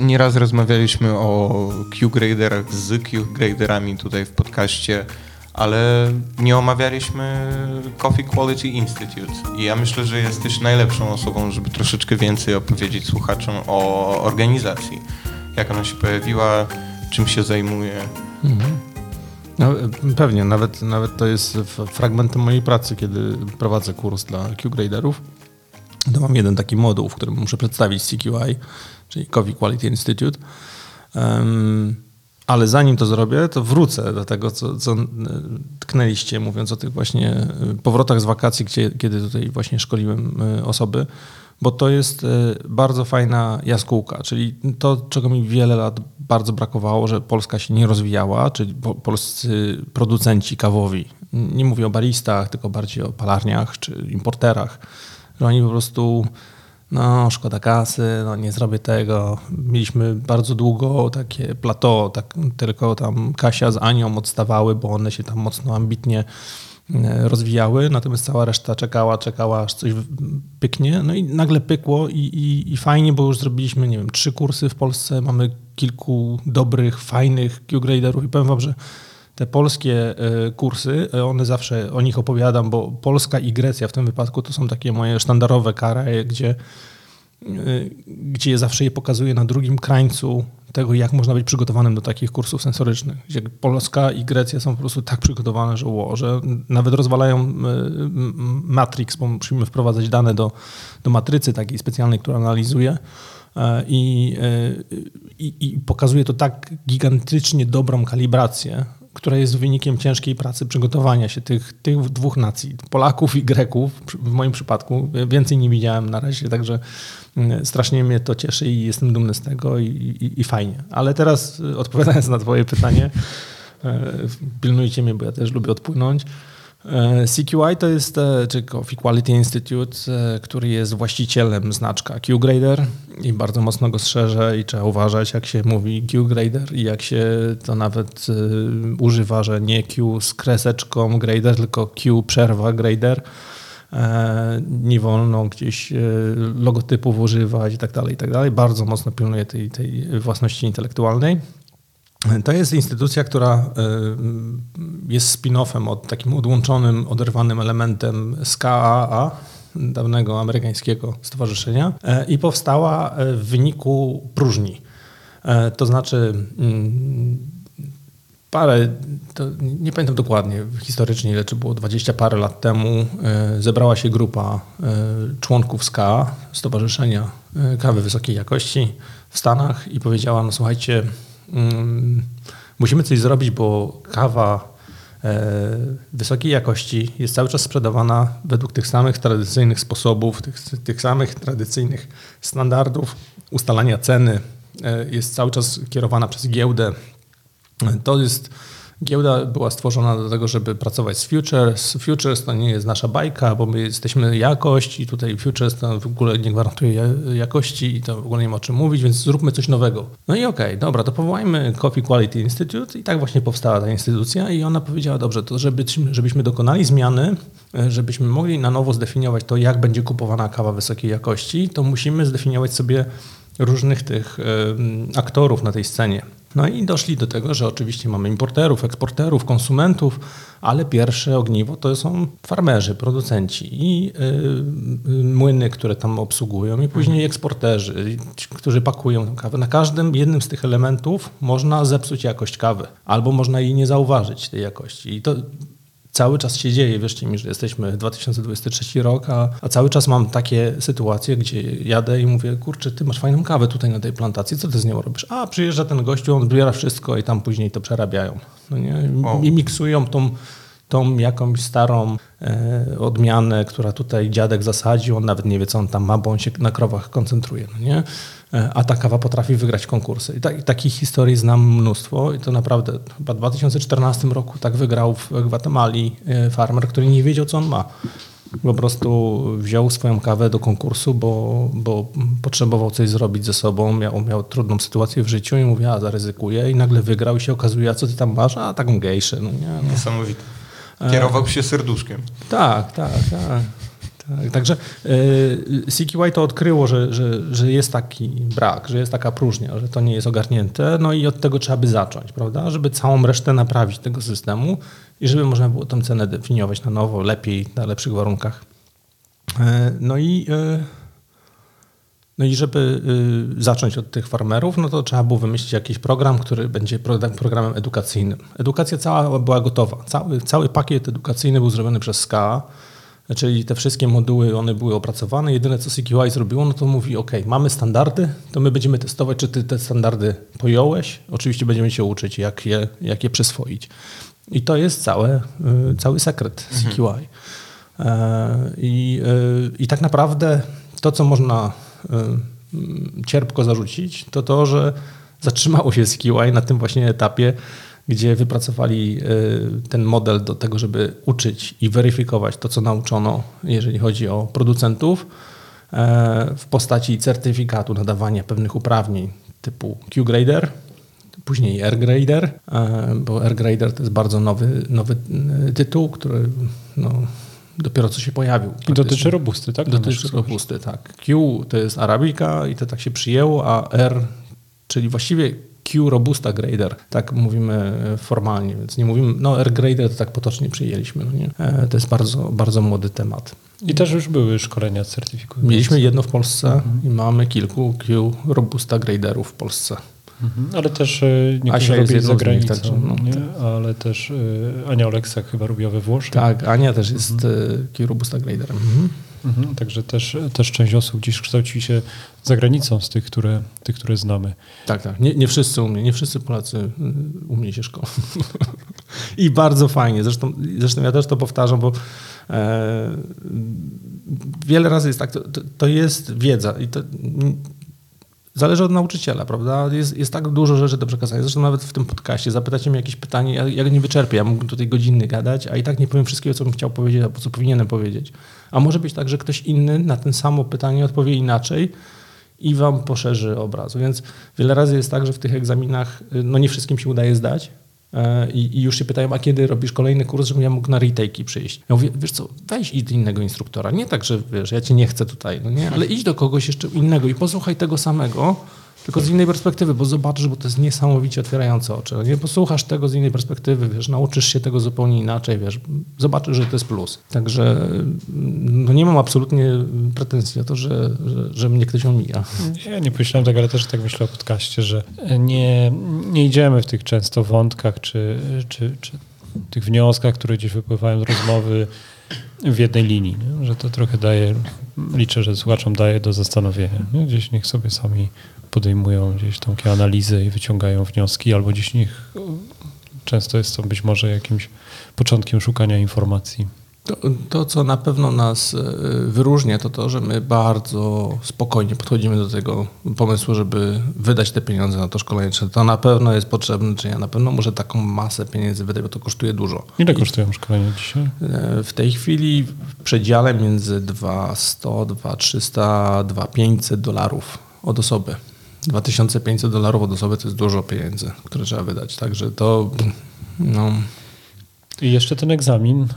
Nieraz rozmawialiśmy o Q-graderach z Q-graderami tutaj w podcaście, ale nie omawialiśmy Coffee Quality Institute. I ja myślę, że jesteś najlepszą osobą, żeby troszeczkę więcej opowiedzieć słuchaczom o organizacji. Jak ona się pojawiła, czym się zajmuje. Mhm. No, pewnie, nawet, nawet to jest fragmentem mojej pracy, kiedy prowadzę kurs dla Q-graderów. To mam jeden taki moduł, w którym muszę przedstawić CQI czyli Coffee Quality Institute. Um, ale zanim to zrobię, to wrócę do tego, co, co tknęliście, mówiąc o tych właśnie e, powrotach z wakacji, gdzie, kiedy tutaj właśnie szkoliłem e, osoby, bo to jest e, bardzo fajna jaskółka, czyli to, czego mi wiele lat bardzo brakowało, że Polska się nie rozwijała, czyli polscy producenci kawowi, nie mówię o baristach, tylko bardziej o palarniach czy importerach, że oni po prostu no szkoda kasy, no nie zrobię tego. Mieliśmy bardzo długo takie plateau, tak, tylko tam Kasia z Anią odstawały, bo one się tam mocno ambitnie e, rozwijały, natomiast cała reszta czekała, czekała, aż coś pyknie. No i nagle pykło i, i, i fajnie, bo już zrobiliśmy, nie wiem, trzy kursy w Polsce, mamy kilku dobrych, fajnych Q-graderów i powiem wam, że te polskie e, kursy, e, one zawsze o nich opowiadam, bo Polska i Grecja w tym wypadku to są takie moje sztandarowe kary, gdzie, e, gdzie zawsze je pokazuję na drugim krańcu tego, jak można być przygotowanym do takich kursów sensorycznych. Gdzie Polska i Grecja są po prostu tak przygotowane, że, że nawet rozwalają Matrix, bo musimy wprowadzać dane do, do matrycy takiej specjalnej, która analizuje. I, i, I pokazuje to tak gigantycznie dobrą kalibrację, która jest wynikiem ciężkiej pracy przygotowania się tych, tych dwóch nacji, Polaków i Greków. W moim przypadku więcej nie widziałem na razie, także mm, strasznie mnie to cieszy i jestem dumny z tego i, i, i fajnie. Ale teraz y, odpowiadając na Twoje pytanie, e, pilnujcie mnie, bo ja też lubię odpłynąć. E, CQI to jest, e, czy Coffee Quality Institute, e, który jest właścicielem znaczka QGrader i bardzo mocno go strzeże i trzeba uważać, jak się mówi QGrader i jak się to nawet używa, że nie Q z kreseczką grader, tylko Q przerwa grader. Nie wolno gdzieś logotypów używać i tak dalej, i tak dalej. Bardzo mocno pilnuje tej, tej własności intelektualnej. To jest instytucja, która e, jest spin-offem od takim odłączonym, oderwanym elementem SKAA, dawnego amerykańskiego stowarzyszenia e, i powstała e, w wyniku próżni. To znaczy mm, parę, nie pamiętam dokładnie historycznie, ile czy było 20 parę lat temu, zebrała się grupa członków SKA, Stowarzyszenia Kawy Wysokiej Jakości w Stanach i powiedziała, no słuchajcie, Mm, musimy coś zrobić, bo kawa e, wysokiej jakości jest cały czas sprzedawana według tych samych tradycyjnych sposobów, tych, tych samych tradycyjnych standardów ustalania ceny. E, jest cały czas kierowana przez giełdę. To jest Giełda była stworzona do tego, żeby pracować z futures. Futures to nie jest nasza bajka, bo my jesteśmy jakość i tutaj futures to w ogóle nie gwarantuje jakości i to w ogóle nie ma o czym mówić, więc zróbmy coś nowego. No i okej, okay, dobra, to powołajmy Coffee Quality Institute i tak właśnie powstała ta instytucja i ona powiedziała, dobrze, to żeby, żebyśmy dokonali zmiany, żebyśmy mogli na nowo zdefiniować to, jak będzie kupowana kawa wysokiej jakości, to musimy zdefiniować sobie różnych tych aktorów na tej scenie. No i doszli do tego, że oczywiście mamy importerów, eksporterów, konsumentów, ale pierwsze ogniwo to są farmerzy, producenci i yy, młyny, które tam obsługują, i później eksporterzy, którzy pakują tę kawę. Na każdym jednym z tych elementów można zepsuć jakość kawy, albo można jej nie zauważyć, tej jakości. I to cały czas się dzieje. Wierzcie mi, że jesteśmy 2023 rok, a, a, cały czas mam takie sytuacje, gdzie jadę i mówię, kurczę, ty masz fajną kawę tutaj na tej plantacji, co ty z nią robisz? A, przyjeżdża ten gościu, on zbiera wszystko i tam później to przerabiają. No nie? I miksują tą tą jakąś starą e, odmianę, która tutaj dziadek zasadził, on nawet nie wie, co on tam ma, bo on się na krowach koncentruje, no nie? E, a ta kawa potrafi wygrać konkursy. I, ta, I, takich historii znam mnóstwo i to naprawdę chyba w 2014 roku tak wygrał w Gwatemali e, farmer, który nie wiedział, co on ma. Po prostu wziął swoją kawę do konkursu, bo, bo potrzebował coś zrobić ze sobą, miał, miał trudną sytuację w życiu i mówi, a zaryzykuję i nagle wygrał i się okazuje, a co ty tam masz? A taką gejszę. No, nie, no. Niesamowite. Kierował się serduszkiem. Tak, tak, tak. tak. Także y, CQY to odkryło, że, że, że jest taki brak, że jest taka próżnia, że to nie jest ogarnięte, no i od tego trzeba by zacząć, prawda? Żeby całą resztę naprawić tego systemu i żeby można było tę cenę definiować na nowo, lepiej, na lepszych warunkach. E, no i, e, no i żeby e, zacząć od tych farmerów, no to trzeba było wymyślić jakiś program, który będzie programem edukacyjnym. Edukacja cała była gotowa. Cały, cały pakiet edukacyjny był zrobiony przez SKA, czyli te wszystkie moduły, one były opracowane. Jedyne, co CQI zrobiło, no to mówi, ok, mamy standardy, to my będziemy testować, czy ty te standardy pojąłeś. Oczywiście będziemy się uczyć, jak je, jak je przyswoić. I to jest całe, y, cały sekret CQI. Mhm. I, y, I tak naprawdę to, co można y, cierpko zarzucić, to to, że zatrzymało się CQI na tym właśnie etapie, gdzie wypracowali ten model do tego, żeby uczyć i weryfikować to, co nauczono, jeżeli chodzi o producentów, e, w postaci certyfikatu nadawania pewnych uprawnień typu QGrader, później AirGrader, e, bo AirGrader to jest bardzo nowy, nowy e, tytuł, który no, dopiero co się pojawił. I dotyczy robusty, tak? Dotyczy robusty, tak. Q to jest Arabika i to tak się przyjęło, a R, czyli właściwie Q Robusta Grader, tak mówimy formalnie, więc nie mówimy, no R Grader to tak potocznie przyjęliśmy. No nie? E, to jest bardzo, bardzo młody temat. I też już były szkolenia certyfikujące. Mieliśmy jedno w Polsce mhm. i mamy kilku Q Robusta Graderów w Polsce. Mhm. Ale też e, niektórzy robią za granicą, także, no, nie? ale też e, Ania Oleksa chyba robiła we Włoszech. Tak, Ania też jest mhm. kierubusta graderem. Mhm. Mhm, także też, też część osób gdzieś kształci się za granicą z tych, które, tych, które znamy. Tak, tak. Nie, nie wszyscy umie, nie wszyscy Polacy y, umie się szkolą. I bardzo fajnie. Zresztą, zresztą ja też to powtarzam, bo e, wiele razy jest tak, to, to, to jest wiedza i to Zależy od nauczyciela, prawda? Jest, jest tak dużo rzeczy do przekazania. Zresztą nawet w tym podcaście zapytacie mnie jakieś pytanie, ja, ja nie wyczerpię, ja mógłbym tutaj godzinny gadać, a i tak nie powiem wszystkiego, co bym chciał powiedzieć, albo co powinienem powiedzieć. A może być tak, że ktoś inny na ten samo pytanie odpowie inaczej i wam poszerzy obraz. Więc wiele razy jest tak, że w tych egzaminach no nie wszystkim się udaje zdać, I, I, już się pytają, a kiedy robisz kolejny kurs, żebym ja mógł na retake'i przyjść. Ja mówię, wiesz co, weź idź do innego instruktora. Nie tak, że wiesz, ja cię nie chcę tutaj, no nie, ale idź do kogoś jeszcze innego i posłuchaj tego samego, tylko z innej perspektywy, bo zobaczysz, bo to jest niesamowicie otwierające oczy. Nie posłuchasz tego z innej perspektywy, wiesz, nauczysz się tego zupełnie inaczej, wiesz, zobaczysz, że to jest plus. Także no nie mam absolutnie pretensji o to, że, że, że mnie ktoś omija. Ja nie pomyślałem tak, ale też tak myślę o podcaście, że nie, nie idziemy w tych często wątkach czy, czy, czy tych wnioskach, które gdzieś wypływają z rozmowy w jednej linii, nie? że to trochę daje, liczę, że słuchaczom daje do zastanowienia. Nie? Gdzieś niech sobie sami podejmują gdzieś tą analizę i wyciągają wnioski, albo gdzieś niech często jest to być może jakimś początkiem szukania informacji. To, to, co na pewno nas e, wyróżnia, to to, że my bardzo spokojnie podchodzimy do tego pomysłu, żeby wydać te pieniądze na to szkolenie. Czy to na pewno jest potrzebne, czy ja na pewno muszę taką masę pieniędzy wydać, bo to kosztuje dużo. Ile kosztują szkolenia dzisiaj? E, w tej chwili w przedziale między 200, 2300, 2500 dolarów od osoby. 2500 dolarów od osoby to jest dużo pieniędzy, które trzeba wydać. Także to no, i jeszcze ten egzamin e,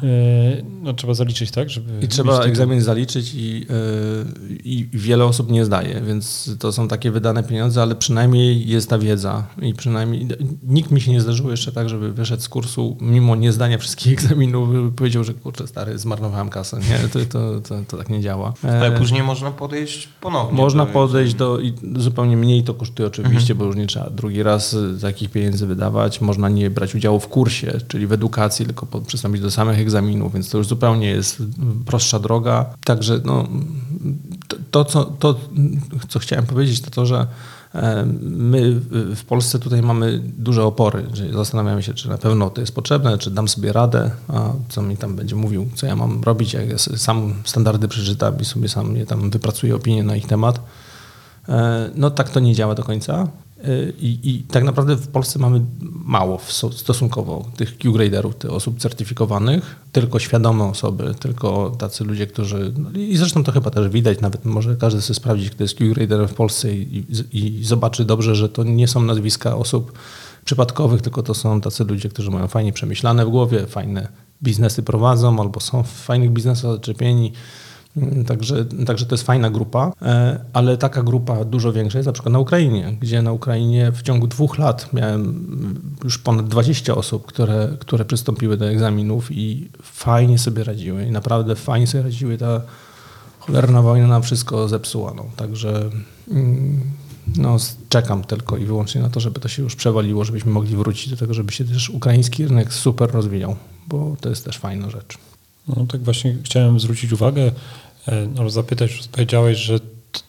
no, trzeba zaliczyć, tak? Żeby I trzeba egzamin zaliczyć i, e, i wiele osób nie zdaje, więc to są takie wydane pieniądze, ale przynajmniej jest ta wiedza i przynajmniej nikt mi się nie zdarzyło jeszcze tak, żeby wyszedł z kursu mimo niezdania wszystkich egzaminów powiedział, że kurczę stary, zmarnowałem kasę. Nie, to, to, to, to tak nie działa. Ale później można podejść ponownie. Można do podejść do i zupełnie mniej to kosztuje oczywiście, mhm. bo już nie trzeba drugi raz takich pieniędzy wydawać. Można nie brać udziału w kursie, czyli w edukacji, tylko przystąpić do samych egzaminów, więc to już zupełnie jest prostsza droga. Także no, to, co, to, co chciałem powiedzieć, to to, że e, my w Polsce tutaj mamy duże opory, że zastanawiamy się, czy na pewno to jest potrzebne, czy dam sobie radę, a co mi tam będzie mówił, co ja mam robić, jak ja sam standardy przeczytam i sobie sam je tam wypracuję opinię na ich temat. E, no tak to nie działa do końca. I, I, tak naprawdę w Polsce mamy mało stosunkowo tych Q-graderów, tych osób certyfikowanych, tylko świadome osoby, tylko tacy ludzie, którzy. No I zresztą to chyba też widać, nawet może każdy sobie sprawdzić, kto jest Q-graderem w Polsce i, i, i zobaczy dobrze, że to nie są nazwiska osób przypadkowych, tylko to są tacy ludzie, którzy mają fajnie przemyślane w głowie, fajne biznesy prowadzą albo są w fajnych biznesach zaczepieni Także, także to jest fajna grupa, e, ale taka grupa dużo większa jest na przykład na Ukrainie, gdzie na Ukrainie w ciągu dwóch lat miałem już ponad 20 osób, które, które przystąpiły do egzaminów i fajnie sobie radziły. I naprawdę fajnie sobie radziły. Ta cholerna wojna nam wszystko zepsuła. No. Także mm, no, czekam tylko i wyłącznie na to, żeby to się już przewaliło, żebyśmy mogli wrócić do tego, żeby się też ukraiński rynek super rozwijał, bo to jest też fajna rzecz. No tak właśnie chciałem zwrócić uwagę, e, no, zapytać, powiedziałeś, że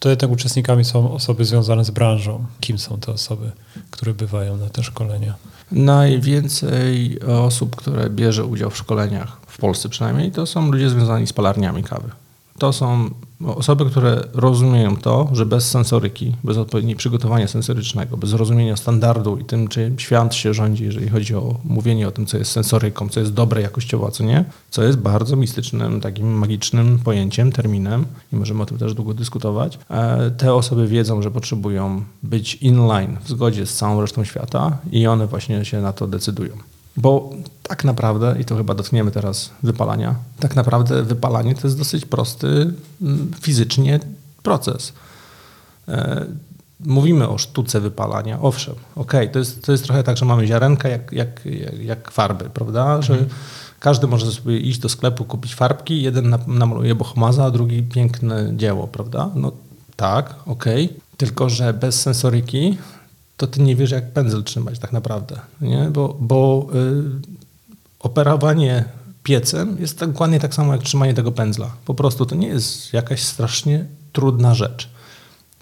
to jednak uczestnikami są osoby związane z branżą. Kim są te osoby, które bywają na te szkolenia? Najwięcej osób, które bierze udział w szkoleniach, w Polsce przynajmniej, to są ludzie związani z palarniami kawy. To są osoby, które rozumieją to, że bez sensoryki, bez odpowiedniego przygotowania sensorycznego, bez rozumienia standardu i tym, czym świat się rządzi, jeżeli chodzi o mówienie o tym, co jest sensoryką, co jest dobre jakościowo, a co nie, co jest bardzo mistycznym, takim magicznym pojęciem, terminem i możemy o tym też długo dyskutować. E, te osoby wiedzą, że potrzebują być inline w zgodzie z całą resztą świata i one właśnie się na to decydują. Bo tak naprawdę, i to chyba dotkniemy teraz wypalania, tak naprawdę wypalanie to jest dosyć prosty mm, fizycznie proces. E, mówimy o sztuce wypalania, owszem, okej, okay, to, jest, to jest trochę tak, że mamy ziarenka jak, jak, jak, jak farby, prawda? Że mhm. każdy może sobie iść do sklepu, kupić farbki, jeden namaluje bohomaza, a drugi piękne dzieło, prawda? No tak, okej, okay. tylko że bez sensoryki to ty nie wiesz, jak pędzel trzymać tak naprawdę, nie? bo, bo y, operowanie piecem jest tak dokładnie tak samo jak trzymanie tego pędzla. Po prostu to nie jest jakaś strasznie trudna rzecz.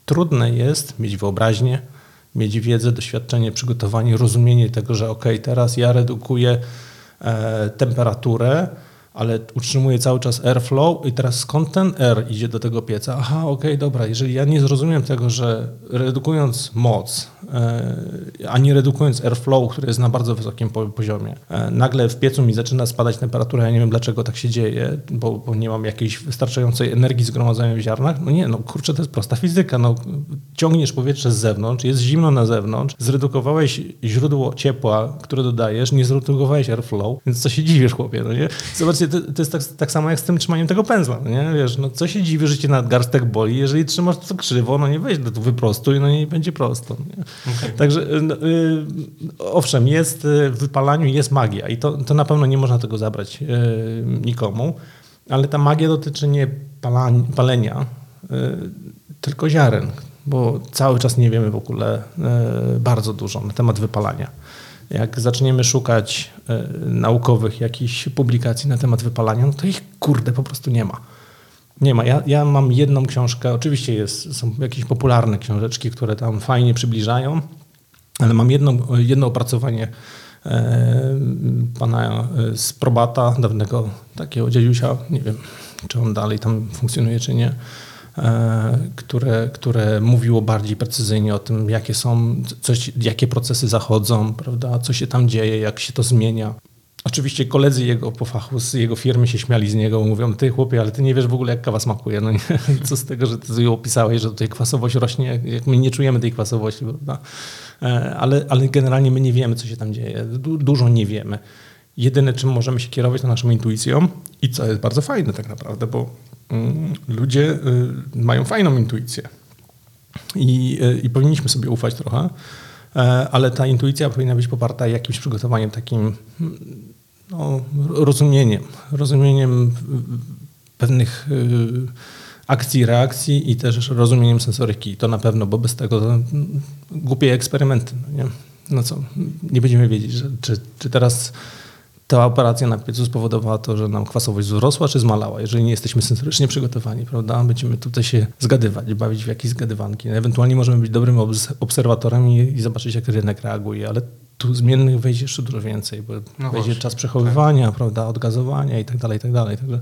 Trudne jest mieć wyobraźnię, mieć wiedzę, doświadczenie, przygotowanie, rozumienie tego, że ok, teraz ja redukuję e, temperaturę, ale utrzymuje cały czas airflow i teraz skąd ten air idzie do tego pieca? Aha, okej, okay, dobra, jeżeli ja nie zrozumiem tego, że redukując moc, e, a nie redukując airflow, który jest na bardzo wysokim poziomie, e, nagle w piecu mi zaczyna spadać temperatura, ja nie wiem dlaczego tak się dzieje, bo, bo nie mam jakiejś wystarczającej energii zgromadzonej w ziarnach, no nie, no kurczę, to jest prosta fizyka, no ciągniesz powietrze z zewnątrz, jest zimno na zewnątrz, zredukowałeś źródło ciepła, które dodajesz, nie zredukowałeś airflow, więc co się dziwisz, chłopie, no nie? Zobacz, to, to jest tak, tak, samo jak z tym trzymaniem tego pędzla, no nie? Wiesz, no co się dziwi, że cię nadgarstek boli, jeżeli trzymasz to krzywo, no nie weź do wyprostuj, no nie będzie prosto. Okay. Także no, y, owszem, jest y, w wypalaniu jest magia i to, to na pewno nie można tego zabrać y, nikomu, ale ta magia dotyczy nie palań, palenia, y, tylko ziaren, bo cały czas nie wiemy w ogóle y, bardzo dużo na temat wypalania jak zaczniemy szukać y, naukowych jakichś publikacji na temat wypalania, no to ich kurde po prostu nie ma. Nie ma. Ja, ja mam jedną książkę, oczywiście jest, są jakieś popularne książeczki, które tam fajnie przybliżają, ale mam jedno, jedno opracowanie e, pana z Probata, dawnego takiego dziadusia, nie wiem, czy on dalej tam funkcjonuje, czy nie, E, które, które mówiło bardziej precyzyjnie o tym, jakie są, coś, jakie procesy zachodzą, prawda, co się tam dzieje, jak się to zmienia. Oczywiście koledzy jego po fachu z jego firmy się śmiali z niego, mówią, ty chłopie, ale ty nie wiesz w ogóle jak kawa smakuje. No nie? Co z tego, że ty ją opisałeś, że tutaj kwasowość rośnie, jak my nie czujemy tej kwasowości, prawda? E, ale, ale generalnie my nie wiemy, co się tam dzieje. Du dużo nie wiemy. Jedyne, czym możemy się kierować, to naszą intuicją i co jest bardzo fajne tak naprawdę, bo Mm, ludzie y, mają fajną intuicję i, y, i powinniśmy sobie ufać trochę, e, ale ta intuicja powinna być poparta jakimś przygotowaniem takim no, rozumieniem, rozumieniem pewnych y, akcji, reakcji i też rozumieniem sensoryki. To na pewno, bo bez tego to głupie eksperymenty. No, nie? no co, nie będziemy wiedzieć, że, czy, czy teraz ta operacja na piecu spowodowała to, że nam kwasowość wzrosła czy zmalała. Jeżeli nie jesteśmy sensorycznie przygotowani, prawda, będziemy tutaj się zgadywać, bawić w jakieś zgadywanki. Ewentualnie możemy być dobrym obserwatorem i, i zobaczyć, jak rynek reaguje, ale tu zmiennych wejdzie jeszcze dużo więcej, bo no wejdzie właśnie, czas przechowywania, tak. prawda, odgazowania i tak dalej, i tak dalej. Także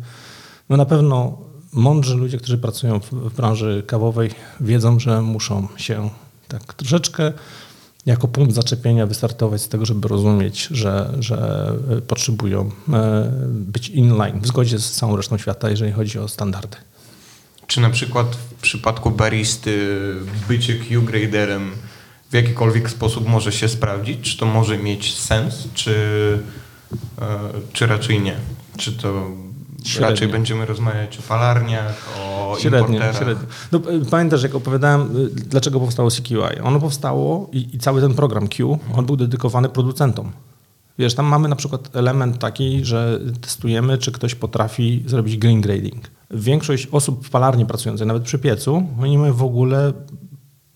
no na pewno mądrzy ludzie, którzy pracują w, w branży kawowej wiedzą, że muszą się tak troszeczkę jako punkt zaczepienia wystartować z tego, żeby rozumieć, że, że potrzebują e, być inline w zgodzie z całą resztą świata, jeżeli chodzi o standardy. Czy na przykład w przypadku baristy bycie Q-graderem w jakikolwiek sposób może się sprawdzić? Czy to może mieć sens, czy, e, czy raczej nie? Czy to Średnio. Raczej będziemy rozmawiać o palarniach, o średnio, importerach. Średnio. No, pamiętasz, jak opowiadałem, y, dlaczego powstało CQI? Ono powstało i, i cały ten program Q, on był dedykowany producentom. Wiesz, tam mamy na przykład element taki, że testujemy, czy ktoś potrafi zrobić green grading. Większość osób w palarni pracujących, nawet przy piecu, oni nie mają w ogóle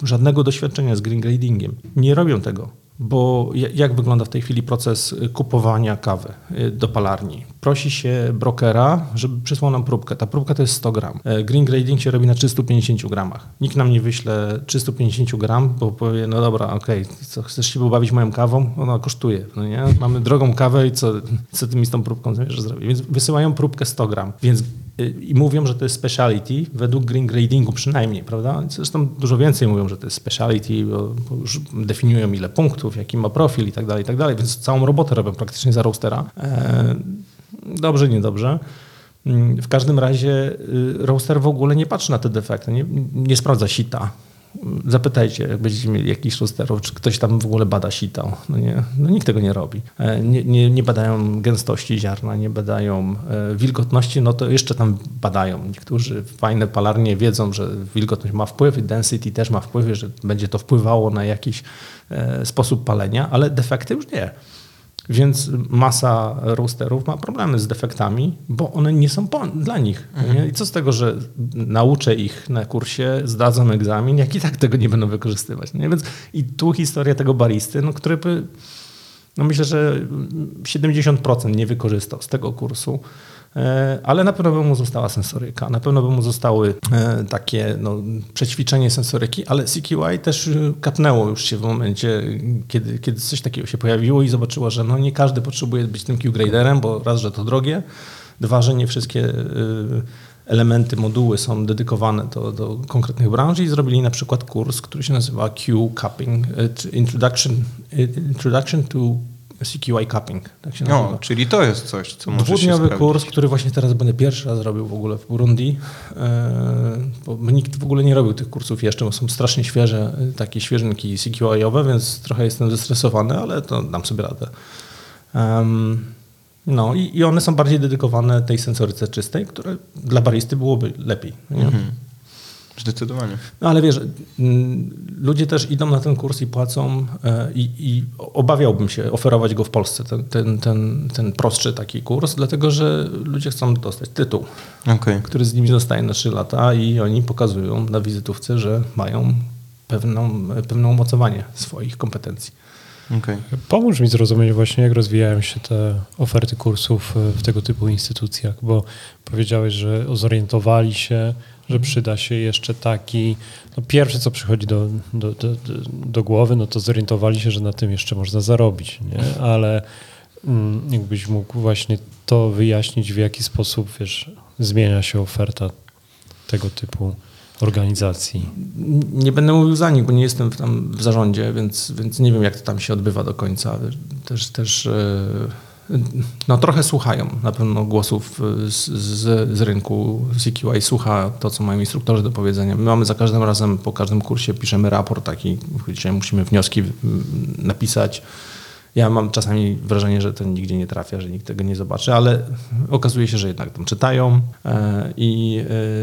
żadnego doświadczenia z green gradingiem. Nie robią tego. Bo jak wygląda w tej chwili proces kupowania kawy y, do palarni? Prosi się brokera, żeby przysłał nam próbkę. Ta próbka to jest 100 gram. E, green grading się robi na 350 gramach. Nikt nam nie wyśle 350 gram, bo powie, no dobra, okej, okay, co, chcesz się pobawić moją kawą? Ona kosztuje, no nie? Mamy drogą kawę i co, co ty mi z tą próbką zamierzasz zrobić? Więc wysyłają próbkę 100 gram. Więc i mówią, że to jest speciality, według green gradingu przynajmniej, prawda? Zresztą dużo więcej mówią, że to jest speciality, bo, już definiują ile punktów, jaki ma profil i tak dalej, i tak dalej, więc całą robotę robią praktycznie za roastera. E, dobrze, niedobrze. Mm, w każdym razie y, roaster w ogóle nie patrzy na te defekty, nie, nie sprawdza sita, Zapytajcie, jak będziecie mieli jakiś rosterów, czy ktoś tam w ogóle bada sitą. No, nie, no nikt tego nie robi. E, nie, nie, nie badają gęstości ziarna, nie badają e, wilgotności, no to jeszcze tam badają. Niektórzy fajne palarnie wiedzą, że wilgotność ma wpływ i density też ma wpływ, że będzie to wpływało na jakiś e, sposób palenia, ale defekty już nie. Więc masa roasterów ma problemy z defektami, bo one nie są dla nich. Mhm. I co z tego, że nauczę ich na kursie, zdadzą egzamin, jak i tak tego nie będą wykorzystywać. Nie? Więc i tu historia tego baristy, no, który by, no myślę, że 70% nie wykorzystał z tego kursu. E, ale na pewno by mu została sensoryka, na pewno by mu zostały e, takie no, przećwiczenie sensoryki, ale CQI też kapnęło już się w momencie, kiedy, kiedy coś takiego się pojawiło i zobaczyło, że no, nie każdy potrzebuje być tym Q-graderem, bo raz, że to drogie, dwa, że nie wszystkie e, elementy, moduły są dedykowane do, do konkretnych branż i zrobili na przykład kurs, który się nazywa Q Cupping, Introduction, Introduction to CQI Cupping, tak się nazywa. No, czyli to jest coś, co może Dwudniowy kurs, który właśnie teraz będę pierwszy raz robił w ogóle w Burundi, e, bo nikt w ogóle nie robił tych kursów jeszcze, bo są strasznie świeże, e, takie świeżynki CQI-owe, więc trochę jestem zestresowany, ale to dam sobie radę. no i, i one są bardziej dedykowane tej sensoryce czystej, które dla baristy byłoby lepiej. Mhm. Zdecydowanie. No ale wiesz, mm, ludzie też idą na ten kurs i płacą e, i, i obawiałbym się oferować go w Polsce, ten, ten, ten, ten prostszy taki kurs, dlatego że ludzie chcą dostać tytuł, okay. który z nimi zostaje na 3 lata i oni pokazują na wizytówce, że mają pewną, pewne umocowanie swoich kompetencji. Okay. Pomóż mi zrozumieć właśnie, jak rozwijają się te oferty kursów w tego typu instytucjach, bo powiedziałeś, że zorientowali się, że przyda się jeszcze taki. No pierwsze, co przychodzi do, do, do, do głowy, no to zorientowali się, że na tym jeszcze można zarobić, nie? ale mm, jakbyś mógł właśnie to wyjaśnić, w jaki sposób wiesz, zmienia się oferta tego typu organizacji. Nie będę mówił za nich, bo nie jestem tam w zarządzie, więc, więc nie wiem, jak to tam się odbywa do końca. Też, też no, trochę słuchają na pewno głosów z, z, z rynku. CQI słucha to, co mają instruktorzy do powiedzenia. My mamy za każdym razem, po każdym kursie piszemy raport taki, gdzie musimy wnioski napisać ja mam czasami wrażenie, że to nigdzie nie trafia, że nikt tego nie zobaczy, ale okazuje się, że jednak tam czytają e, i,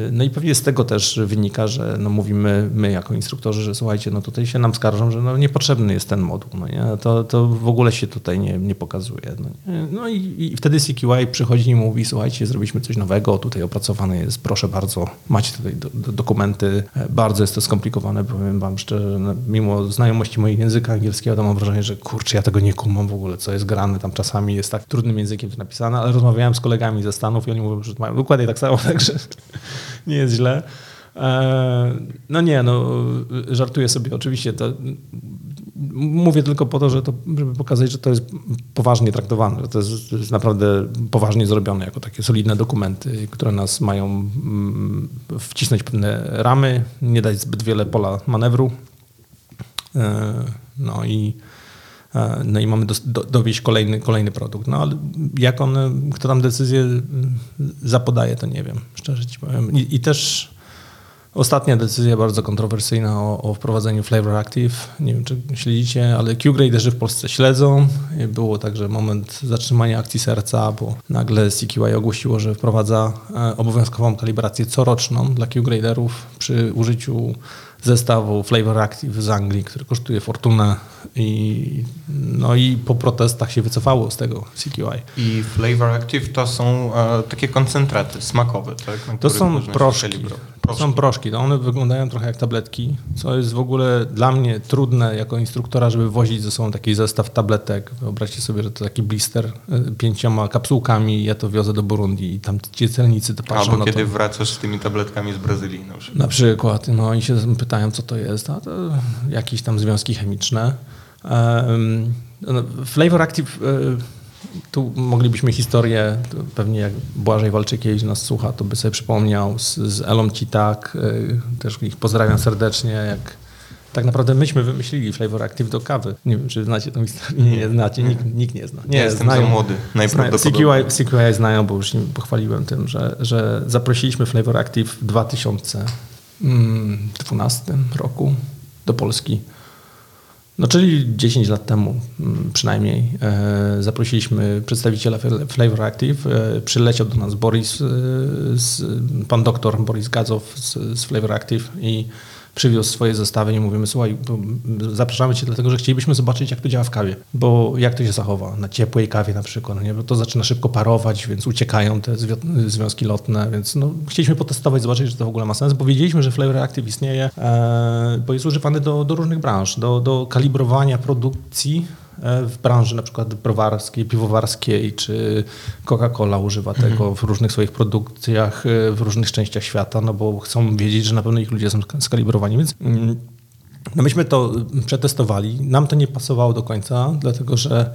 e, no i pewnie z tego też wynika, że no mówimy my jako instruktorzy, że słuchajcie, no tutaj się nam skarżą, że no niepotrzebny jest ten moduł, no nie? To, to w ogóle się tutaj nie, nie pokazuje. No, nie? no i, i, wtedy CQI przychodzi i mówi, słuchajcie, zrobiliśmy coś nowego, tutaj opracowane jest, proszę bardzo, macie tutaj do, do dokumenty, e, bardzo jest to skomplikowane, powiem wam szczerze, no, mimo znajomości mojego języka angielskiego, to mam wrażenie, że kurczę, ja tego nie kumam w ogóle, co jest grane. Tam czasami jest tak trudnym językiem to napisane, ale rozmawiałem z kolegami ze Stanów i oni mówią, że mają dokładnie tak samo, także nie jest źle. E, no nie, no żartuję sobie oczywiście. To, mówię tylko po to, że to, żeby pokazać, że to jest poważnie traktowane, że to jest, to jest naprawdę poważnie zrobione jako takie solidne dokumenty, które nas mają mm, wcisnąć pewne ramy, nie dać zbyt wiele pola manewru. E, no i no i mamy do, do, dowieść kolejny, kolejny produkt. No ale jak on, kto tam decyzję zapodaje, to nie wiem, szczerze ci powiem. I, i też Ostatnia decyzja bardzo kontrowersyjna o, o, wprowadzeniu Flavor Active. Nie wiem, czy śledzicie, ale Q-graderzy w Polsce śledzą. Było także moment zatrzymania akcji serca, bo nagle CQI ogłosiło, że wprowadza e, obowiązkową kalibrację coroczną dla Q-graderów przy użyciu zestawu Flavor Active z Anglii, który kosztuje fortunę i, no i po protestach się wycofało z tego CQI. I Flavor Active to są e, takie koncentraty smakowe, tak? to są proszki. Są proszki. To one wyglądają trochę jak tabletki, co jest w ogóle dla mnie trudne jako instruktora, żeby wozić ze sobą taki zestaw tabletek. Wyobraźcie sobie, że to taki blister e, pięcioma kapsułkami, ja to wiozę do Burundi i tam ci celnicy to patrzą Albo kiedy to. wracasz z tymi tabletkami z Brazylii na przykład. Na przykład, no i się pytają, co to jest, a to jakieś tam związki chemiczne. Um, Flavor Active, tu moglibyśmy historię, pewnie jak Błażej Walczykiewicz nas słucha, to by sobie przypomniał z, z Elą Citak, też ich pozdrawiam serdecznie, jak tak naprawdę myśmy wymyślili Flavor Active do kawy. Nie wiem, czy znacie tą historię. Nie, nie znacie, nikt, nikt nie zna. Nie, ja jestem znają, za młody, najprawdopodobniej. CQI, CQI znają, bo już im pochwaliłem tym, że, że zaprosiliśmy Flavor Active w 2012 roku do Polski. No, czyli 10 lat temu przynajmniej e, zaprosiliśmy przedstawiciela Flavor Active. E, przyleciał do nas Boris, e, pan doktor Boris Gadzow z, z Flavor Active i przywiózł swoje zestawy i mówimy, słuchaj, zapraszamy cię dlatego, że chcielibyśmy zobaczyć, jak to działa w kawie, bo jak to się zachowa na ciepłej kawie na przykład, nie? bo to zaczyna szybko parować, więc uciekają te związki lotne, więc no, chcieliśmy potestować, zobaczyć, czy to w ogóle ma sens, bo wiedzieliśmy, że Flavor Active istnieje, e, bo jest używany do, do różnych branż, do, do kalibrowania produkcji w branży na przykład browarskiej, piwowarskiej, czy Coca-Cola używa tego mhm. w różnych swoich produkcjach w różnych częściach świata, no bo chcą wiedzieć, że na pewno ich ludzie są skalibrowani, więc mm, no myśmy to przetestowali. Nam to nie pasowało do końca, dlatego że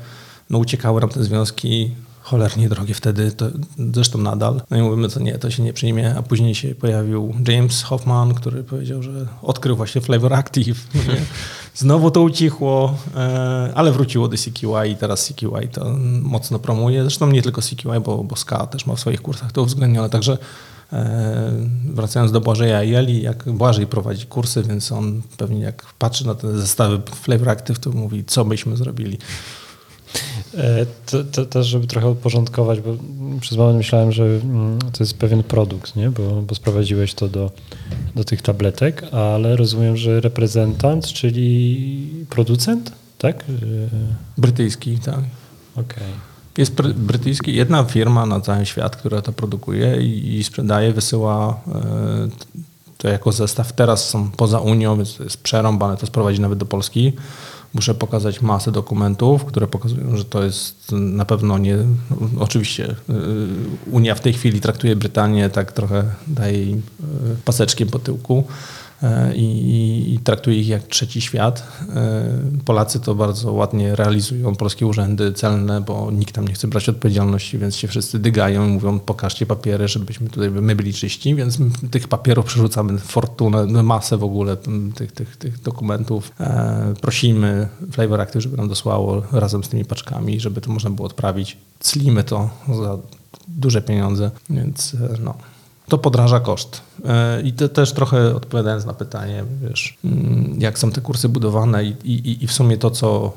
no uciekały nam te związki cholernie drogie wtedy, to zresztą nadal. No i mówimy, to nie, to się nie przyjmie, a później się pojawił James Hoffman, który powiedział, że odkrył właśnie Flavor Active. No Znowu to ucichło, e, ale wróciło do CQI i teraz CQI to mocno promuje. Zresztą nie tylko CQI, bo, bo SKA też ma w swoich kursach to uwzględnione, także e, wracając do Błażeja Jeli, jak Błażej prowadzi kursy, więc on pewnie jak patrzy na te zestawy Flavor Active, to mówi, co byśmy zrobili. E, to, też, żeby trochę uporządkować, bo przez moment myślałem, że mm, to jest pewien produkt, nie? Bo, bo sprowadziłeś to do, do tych tabletek, ale rozumiem, że reprezentant, czyli producent, tak? Brytyjski, tak. Okej. Okay. Jest brytyjski, jedna firma na cały świat, która to produkuje i, i sprzedaje, wysyła e, to jako zestaw. Teraz są poza Unią, więc to jest przerąbane, to sprowadzi nawet do Polski muszę pokazać masę dokumentów, które pokazują, że to jest na pewno nie. Oczywiście y, Unia w tej chwili traktuje Brytanię tak trochę, daje im y, paseczkiem po tyłku. E, i, i traktuje ich jak trzeci świat. E, Polacy to bardzo ładnie realizują, polskie urzędy celne, bo nikt tam nie chce brać odpowiedzialności, więc się wszyscy dygają i mówią pokażcie papiery, żebyśmy tutaj, my byli czyści, więc tych papierów przerzucamy fortunę, masę w ogóle tych, tych, tych dokumentów. E, prosimy Flavor Active, żeby nam dosłało razem z tymi paczkami, żeby to można było odprawić. Climy to za duże pieniądze, więc no to podraża koszt. E, I to też trochę odpowiadając na pytanie, wiesz, mm, jak są te kursy budowane i, i, i w sumie to, co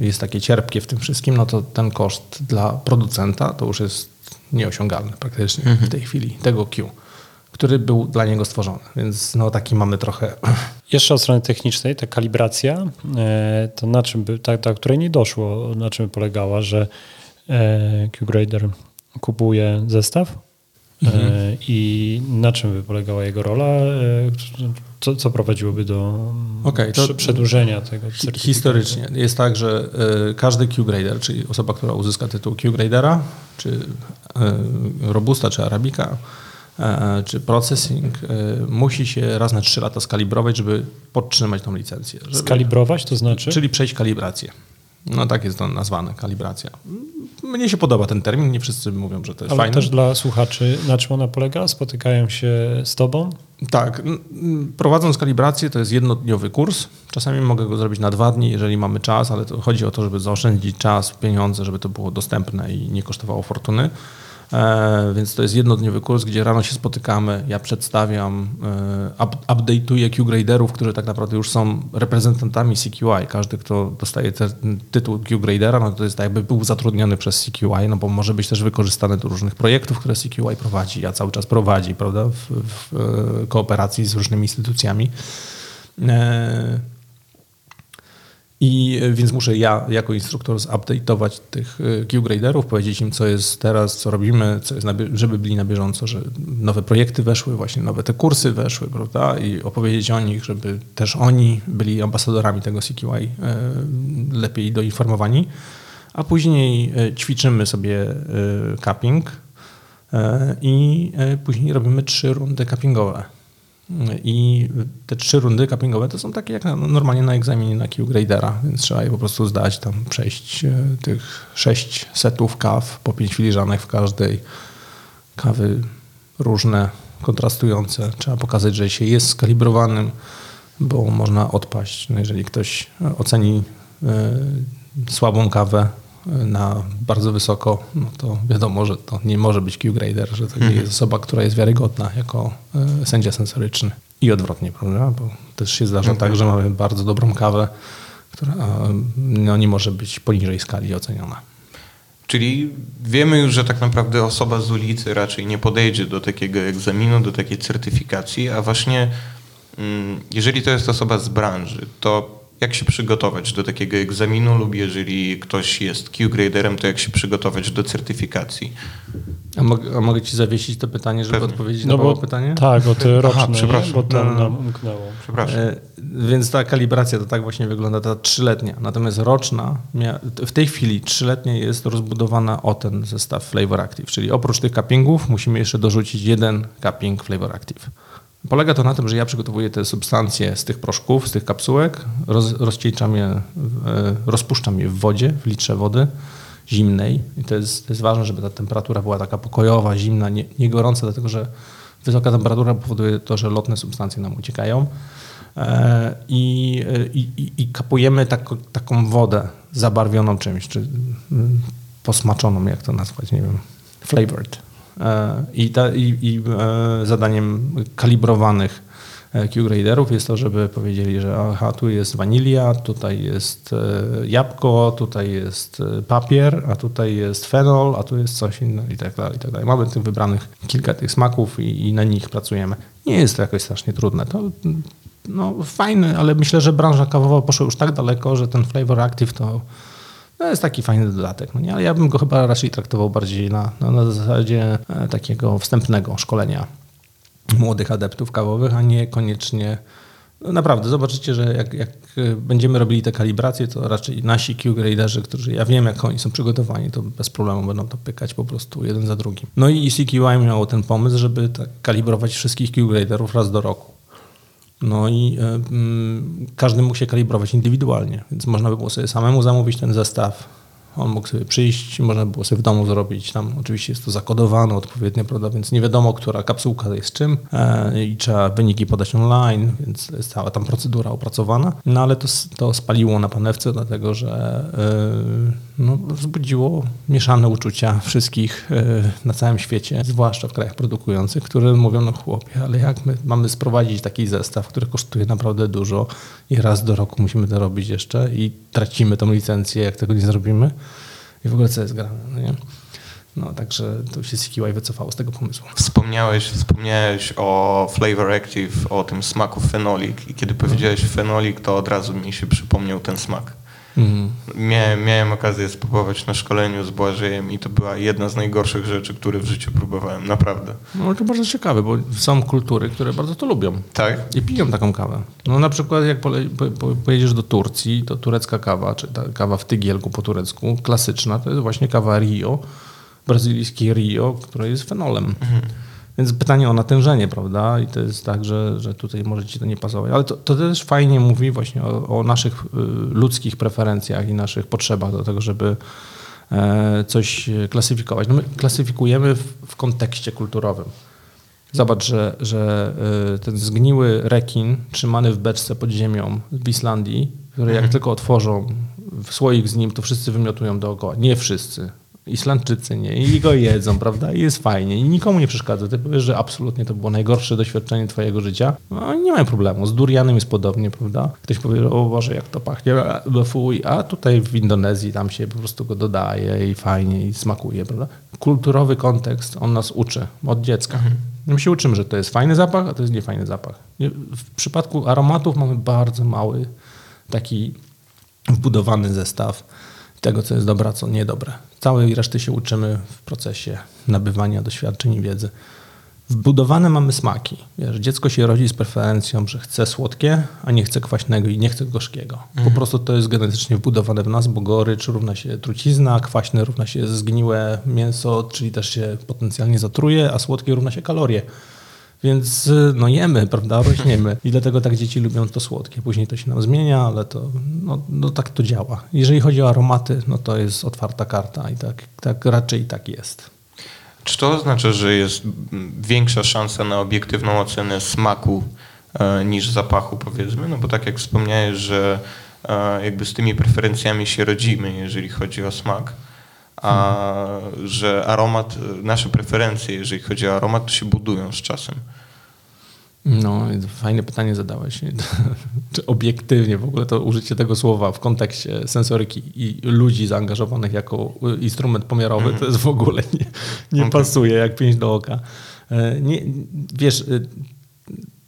e, jest takie cierpkie w tym wszystkim, no to ten koszt dla producenta to już jest nieosiągalny praktycznie mhm. w tej chwili, tego Q, który był dla niego stworzony. Więc no taki mamy trochę... Jeszcze od strony technicznej, ta kalibracja, e, to na czym by, ta, ta której nie doszło, na czym polegała, że QGrader kupuje zestaw, Mhm. I na czym by polegała jego rola? Co, co prowadziłoby do okay, przedłużenia tego certyfikatu? Historycznie jest tak, że każdy Q-grader, czyli osoba, która uzyska tytuł Q-gradera, czy Robusta, czy Arabica, czy processing, musi się raz na trzy lata skalibrować, żeby podtrzymać tą licencję. Żeby, skalibrować to znaczy? Czyli przejść kalibrację. No tak jest to nazwane, kalibracja. Mnie się podoba ten termin, nie wszyscy mówią, że to jest Ale fajne. też dla słuchaczy, na czym ona polega? Spotykają się z tobą? Tak, prowadząc kalibrację to jest jednodniowy kurs. Czasami mogę go zrobić na dwa dni, jeżeli mamy czas, ale to chodzi o to, żeby zaoszczędzić czas, pieniądze, żeby to było dostępne i nie kosztowało fortuny. E, więc to jest jednodniowy kurs, gdzie rano się spotykamy, ja przedstawiam, e, up, update'uję Q-graderów, którzy tak naprawdę już są reprezentantami CQI. Każdy, kto dostaje ten tytuł Q-gradera, no to jest tak jakby był zatrudniony przez CQI, no bo może być też wykorzystany do różnych projektów, które CQI prowadzi, a cały czas prowadzi, prawda, w, w e, kooperacji z różnymi instytucjami. I e, więc muszę ja jako instruktor zupdate'ować tych e, Q-graderów, powiedzieć im, co jest teraz, co robimy, co jest żeby byli na bieżąco, że nowe projekty weszły, właśnie nowe te kursy weszły, prawda? I opowiedzieć o nich, żeby też oni byli ambasadorami tego CQI, e, lepiej doinformowani. A później ćwiczymy sobie capping i później robimy trzy rundy cappingowe. I te trzy rundy cuppingowe to są takie jak normalnie na egzaminie na Q-gradera, więc trzeba je po prostu zdać, tam przejść e, tych sześć setów kaw, po pięć filiżanek w każdej, kawy różne, kontrastujące. Trzeba pokazać, że się jest skalibrowanym, bo można odpaść. No jeżeli ktoś oceni y, słabą kawę, na bardzo wysoko, no to wiadomo, że to nie może być Q-grader, że to nie mhm. jest osoba, która jest wiarygodna jako e, sędzia sensoryczny. I odwrotnie, prawda? Bo też się zdarza mhm. tak, że mamy bardzo dobrą kawę, która no, nie może być poniżej skali oceniona. Czyli wiemy już, że tak naprawdę osoba z ulicy raczej nie podejdzie do takiego egzaminu, do takiej certyfikacji, a właśnie mm, jeżeli to jest osoba z branży, to jak się przygotować do takiego egzaminu lub jeżeli ktoś jest Q-graderem, to jak się przygotować do certyfikacji? A, a mogę ci zawiesić to pytanie, żeby Pewnie. odpowiedzieć no na bo, pytanie? Tak, o te roczne, Aha, przepraszam. bo to no, no. nam umknęło. Przepraszam. E, więc ta kalibracja to tak właśnie wygląda, ta trzyletnia. Natomiast roczna, w tej chwili trzyletnia jest rozbudowana o ten zestaw Flavor Active, czyli oprócz tych cuppingów musimy jeszcze dorzucić jeden cupping Flavor Active. Polega to na tym, że ja przygotowuję te substancje z tych proszków, z tych kapsułek, roz, rozcieńczam je, e, rozpuszczam je w wodzie, w litrze wody zimnej. I to jest, to jest ważne, żeby ta temperatura była taka pokojowa, zimna, nie, nie gorąca, dlatego że wysoka temperatura powoduje to, że lotne substancje nam uciekają. E, I, i, i kapujemy tak, taką wodę zabarwioną czymś, czy mm, posmaczoną, jak to nazwać, nie wiem, flavored. E, I, ta, i, i e, zadaniem kalibrowanych e, Q-graderów jest to, żeby powiedzieli, że aha, tu jest wanilia, tutaj jest jabłko, tutaj jest papier, a tutaj jest fenol, a tu jest coś innego i tak dalej, i tak dalej. Mamy tych wybranych kilka tych smaków i, i na nich pracujemy. Nie jest to jakoś strasznie trudne. To no, fajne, ale myślę, że branża kawowa poszła już tak daleko, że ten flavor active to to jest taki fajny dodatek, no nie? ale ja bym go chyba raczej traktował bardziej na, na, na zasadzie e, takiego wstępnego szkolenia młodych adeptów kawowych, a nie koniecznie no naprawdę, zobaczycie, że jak, jak, będziemy robili te kalibracje, to raczej nasi Q-graderzy, którzy ja wiem, jak oni są przygotowani, to bez problemu będą to pykać po prostu jeden za drugim. No i CQI miało ten pomysł, żeby tak kalibrować wszystkich Q-graderów raz do roku. No i y, każdy mógł się kalibrować indywidualnie, więc można by było sobie samemu zamówić ten zestaw, on mógł sobie przyjść, można było sobie w domu zrobić. Tam oczywiście jest to zakodowane odpowiednio, prawda, więc nie wiadomo, która kapsułka jest czym e, i trzeba wyniki podać online, więc jest cała tam procedura opracowana. No ale to, to spaliło na panewce, dlatego że e, no, wzbudziło mieszane uczucia wszystkich e, na całym świecie, zwłaszcza w krajach produkujących, które mówią, no chłopie, ale jak my mamy sprowadzić taki zestaw, który kosztuje naprawdę dużo i raz do roku musimy to robić jeszcze i tracimy tą licencję, jak tego nie zrobimy i w ogóle co jest grane, no nie? No, także to się CQI wycofało z tego pomysłu. Wspomniałeś, wspomniałeś o Flavor Active, o tym smaku fenolik i kiedy powiedziałeś fenolik, to od razu mi się przypomniał ten smak. Mhm. Miałem, miałem okazję spróbować na szkoleniu z Błażejem i to była jedna z najgorszych rzeczy, które w życiu próbowałem, naprawdę. No to bardzo ciekawe, bo są kultury, które bardzo to lubią. Tak? I piją taką kawę. No na przykład jak pojedziesz do Turcji, to turecka kawa, czy ta kawa w tygielku po turecku, klasyczna, to jest właśnie kawa Rio, brazylijski Rio, która jest fenolem. Więc pytanie o natężenie, prawda? I to jest tak, że, że tutaj może ci to nie pasować. Ale to, to też fajnie mówi właśnie o, o naszych y, ludzkich preferencjach i naszych potrzebach do tego, żeby e, coś klasyfikować. No my klasyfikujemy w, w kontekście kulturowym. Zobacz, że, że y, ten zgniły rekin trzymany w beczce pod ziemią w Islandii, który jak tylko otworzą w słoik z nim, to wszyscy wymiotują dookoła. Nie wszyscy. Islandczycy nie. I go jedzą, prawda? I jest fajnie. I nikomu nie przeszkadza. Ty powiesz, że absolutnie to było najgorsze doświadczenie twojego życia. No nie ma problemu. Z durianem jest podobnie, prawda? Ktoś powie, że o Boże, jak to pachnie, fuj. A tutaj w Indonezji tam się po prostu go dodaje i fajnie i smakuje, prawda? Kulturowy kontekst, on nas uczy od dziecka. My się uczymy, że to jest fajny zapach, a to jest niefajny zapach. W przypadku aromatów mamy bardzo mały taki wbudowany zestaw tego, co jest dobre, a co niedobre. Całej reszty się uczymy w procesie nabywania doświadczeń i wiedzy. Wbudowane mamy smaki. Wiesz, dziecko się rodzi z preferencją, że chce słodkie, a nie chce kwaśnego i nie chce gorzkiego. Po prostu to jest genetycznie wbudowane w nas, bo gorycz równa się trucizna, kwaśne równa się zgniłe mięso, czyli też się potencjalnie zatruje, a słodkie równa się kalorie. Więc y, no jemy, prawda, rośniemy. I dlatego tak dzieci lubią to słodkie. Później to się nam zmienia, ale to no, no tak to działa. Jeżeli chodzi o aromaty, no to jest otwarta karta i tak, tak raczej tak jest. Czy to oznacza, że jest większa szansa na obiektywną ocenę smaku e, niż zapachu, powiedzmy? No bo tak jak wspomniałeś, że e, jakby z tymi preferencjami się rodzimy, jeżeli chodzi o smak, a że aromat, e, nasze preferencje, jeżeli chodzi o aromat, to się budują z czasem. No, fajne pytanie zadałeś. Czy obiektywnie w ogóle to użycie tego słowa w kontekście sensoryki i ludzi zaangażowanych jako y, instrument pomiarowy, to jest w ogóle nie, nie Okej. pasuje jak pięść do oka. E, Nie, wiesz, y,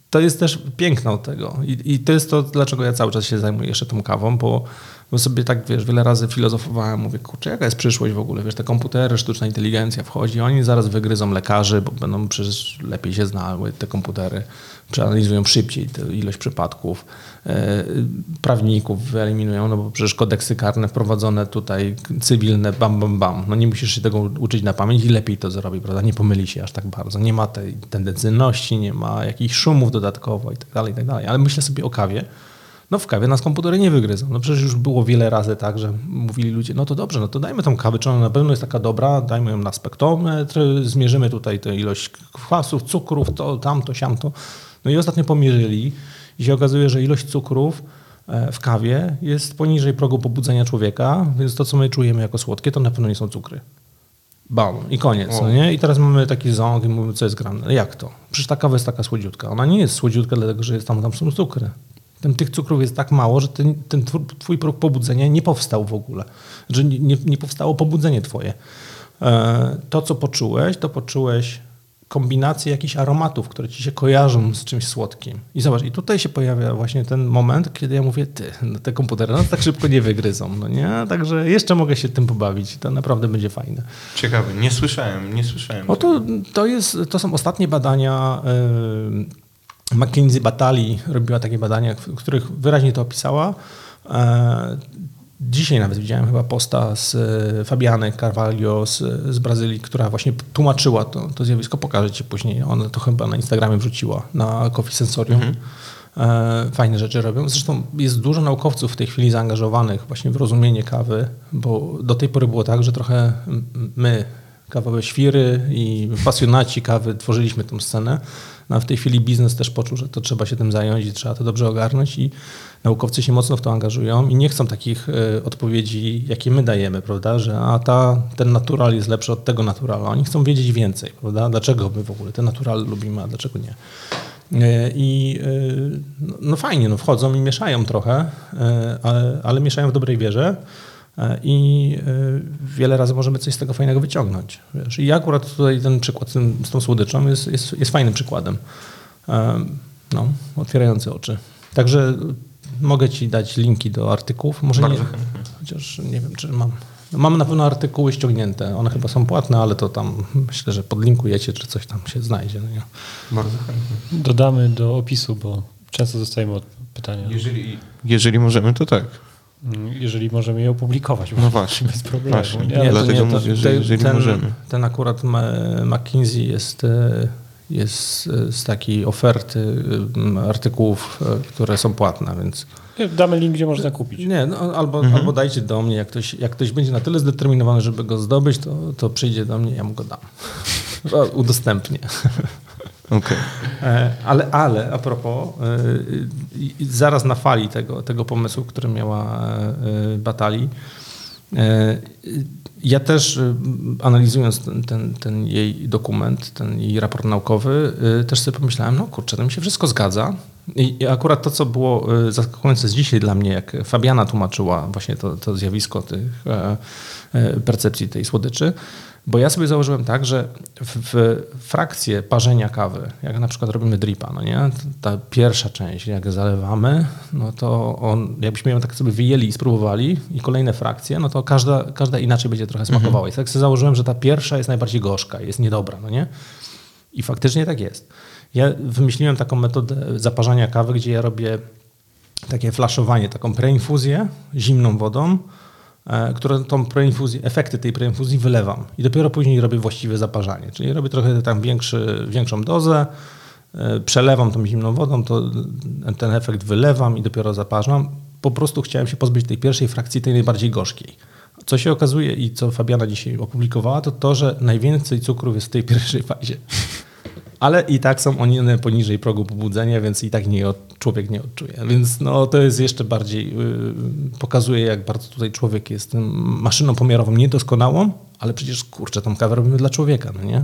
to jest też piękno tego I, i to jest to, dlaczego ja cały czas się zajmuję jeszcze tą kawą, bo, bo sobie tak, wiesz, wiele razy filozofowałem, mówię, kurczę, jaka jest przyszłość w ogóle, wiesz, te komputery, sztuczna inteligencja wchodzi, oni zaraz wygryzą lekarzy, bo będą przecież lepiej się znały te komputery, przeanalizują szybciej tę ilość przypadków, e, prawników wyeliminują, no bo przecież kodeksy karne wprowadzone tutaj, cywilne, bam, bam, bam, no nie musisz się tego uczyć na pamięć i lepiej to zrobi, prawda, nie pomyli się aż tak bardzo, nie ma tej tendencyjności, nie ma jakichś szumów dodatkowo i tak dalej, i tak dalej, ale myślę sobie o kawie, no w kawie nas komputery nie wygryzą. No przecież już było wiele razy tak, że mówili ludzie, no to dobrze, no to dajmy tą kawę, czy ona na pewno jest taka dobra, dajmy ją na spektrometr, zmierzymy tutaj tę ilość kwasów, cukrów, to, tamto, siamto. No i ostatnio pomierzyli i się okazuje, że ilość cukrów e, w kawie jest poniżej progu pobudzenia człowieka, więc to, co my czujemy jako słodkie, to na pewno nie są cukry. Bam, i koniec, no nie? I teraz mamy taki ząg i mówimy, co jest grane. Jak to? Przecież ta kawa jest taka słodziutka. Ona nie jest słodziutka, dlatego że jest tam, tam są cukry. Tam tych cukrów jest tak mało, że ten, ten twój- próg pobudzenia nie powstał w ogóle. Że nie, nie, powstało pobudzenie twoje. E, to, co poczułeś, to poczułeś kombinację jakichś aromatów, które ci się kojarzą z czymś słodkim. I zobacz, i tutaj się pojawia właśnie ten moment, kiedy ja mówię, ty, no te komputery nas tak szybko nie wygryzą, no nie? Także jeszcze mogę się tym pobawić. To naprawdę będzie fajne. Ciekawe, nie słyszałem, nie słyszałem. No to, to, jest, to są ostatnie badania. Yy, McKinsey Batali robiła takie badania, w których wyraźnie to opisała. E, Dzisiaj nawet widziałem chyba posta z e, Fabiany Carvalho z, z Brazylii, która właśnie tłumaczyła to, to zjawisko. Pokażę ci później. Ona to chyba na Instagramie wrzuciła, na Coffee Sensorium. E, Fajne rzeczy robią. Zresztą jest dużo naukowców w tej chwili zaangażowanych właśnie w rozumienie kawy, bo do tej pory było tak, że trochę my, kawowe świry i pasjonaci kawy tworzyliśmy tą scenę. No a w tej chwili biznes też poczuł, że to trzeba się tym zająć i trzeba to dobrze ogarnąć i naukowcy się mocno w to angażują i nie chcą takich e, odpowiedzi, jakie my dajemy, prawda, że a ta, ten natural jest lepszy od tego naturala. Oni chcą wiedzieć więcej, prawda, dlaczego my w ogóle ten natural lubimy, a dlaczego nie. E, I e, no, no fajnie, no wchodzą i mieszają trochę, ale, ale mieszają w dobrej wierze i e, wiele razy możemy coś z tego fajnego wyciągnąć. Wiesz. I akurat tutaj ten przykład z, tym, z tą słodyczą jest, jest, jest fajnym przykładem. E, No, otwierający oczy. Także mogę ci dać linki do artykułów. Może Bardzo nie, chętnie. chociaż nie wiem, czy mam. Mam na pewno artykuły ściągnięte. One chyba są płatne, ale to tam myślę, że podlinkujecie, czy coś tam się znajdzie. No nie? Bardzo chętnie. Dodamy do opisu, bo często dostajemy od pytania. Jeżeli, jeżeli możemy, to tak. Jeżeli możemy je opublikować. No właśnie. Bez problemu. Właśnie. Nie? Nie, to dlatego to- mówię, że jeżeli ten, możemy. Ten akurat McKinsey jest, e, jest z takiej oferty artykułów, e, które są płatne, więc Damy link, gdzie można kupić. nie, no, albo, Mhm. albo dajcie do mnie, jak ktoś, jak ktoś będzie na tyle zdeterminowany, żeby go zdobyć, to, to przyjdzie do mnie, ja mu go dam. Udostępnię. Okej. E, Ale, ale a propos, e, zaraz na fali tego, tego pomysłu, który miała e, Batali, ja też analizując ten, ten, ten jej dokument, ten jej raport naukowy, też sobie pomyślałem, no kurczę, to mi się wszystko zgadza. I akurat to, co było zaskakujące z dzisiaj dla mnie, jak Fabiana tłumaczyła właśnie to, to zjawisko tych percepcji tej słodyczy, bo ja sobie założyłem tak, że w, w frakcję parzenia kawy, jak na przykład robimy dripa, no nie? Ta pierwsza część, jak zalewamy, no to on, jakbyśmy ją tak sobie wyjęli i spróbowali i kolejne frakcje, no to każda, każda inaczej będzie trochę smakowała. I tak sobie założyłem, że ta pierwsza jest najbardziej gorzka, jest niedobra, no nie? I faktycznie tak jest. Ja wymyśliłem taką metodę zaparzania kawy, gdzie ja robię takie flaszowanie, taką preinfuzję zimną wodą, które tą preinfuzję, efekty tej preinfuzji wylewam i dopiero później robię właściwe zaparzanie. Czyli robię trochę tam większy, większą dozę, e, przelewam tą zimną wodą, to ten efekt wylewam i dopiero zaparzam. Po prostu chciałem się pozbyć tej pierwszej frakcji, tej najbardziej gorzkiej. Co się okazuje i co Fabiana dzisiaj opublikowała, to to, że najwięcej cukrów jest w tej pierwszej fazie. Ale i tak są one poniżej progu pobudzenia, więc i tak nie, człowiek nie odczuje. Więc no, to jest jeszcze bardziej, yy, pokazuje jak bardzo tutaj człowiek jest tym maszyną pomiarową niedoskonałą, ale przecież kurczę, tą kawę robimy dla człowieka, no nie?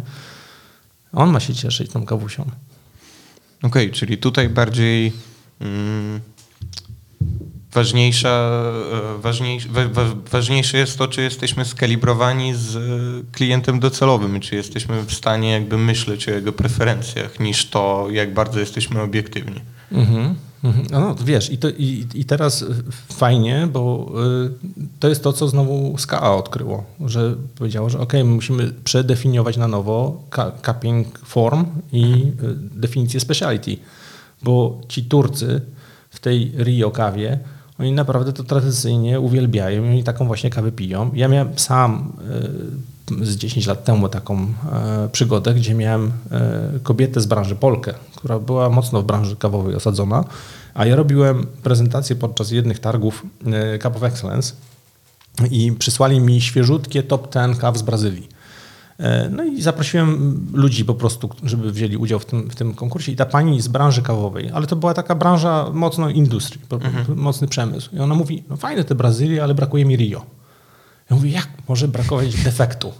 On ma się cieszyć tą kawusią. Okej, czyli tutaj bardziej mm, ważniejsza, e, ważniejsze, wa, wa, ważniejsze jest to, czy jesteśmy skalibrowani z e, klientem docelowym, czy jesteśmy w stanie jakby myśleć o jego preferencjach, niż to, jak bardzo jesteśmy obiektywni. Mhm. mhm. No, wiesz, i, to, i, i teraz y, fajnie, bo to jest to, co znowu SKA odkryło, że powiedziało, że ok, my musimy przedefiniować na nowo ca- capping form i definicję speciality, bo ci Turcy w tej Rio kawie, oni naprawdę to tradycyjnie uwielbiają i taką właśnie kawę piją. Ja miałem sam y, z 10 lat temu taką e, przygodę, gdzie miałem e, kobietę z branży Polkę, która była mocno w branży kawowej osadzona, a ja robiłem prezentację podczas jednych targów e, Cup of Excellence i przysłali mi świeżutkie top 10 kaw z Brazylii. E, No i zaprosiłem ludzi po prostu, żeby wzięli udział w tym, w tym konkursie. I ta pani z branży kawowej, ale to była taka branża mocno industrii, po- mocny przemysł. I ona mówi, no fajne te Brazylie, ale brakuje mi Rio. Ja mówię, jak może brakować defektu?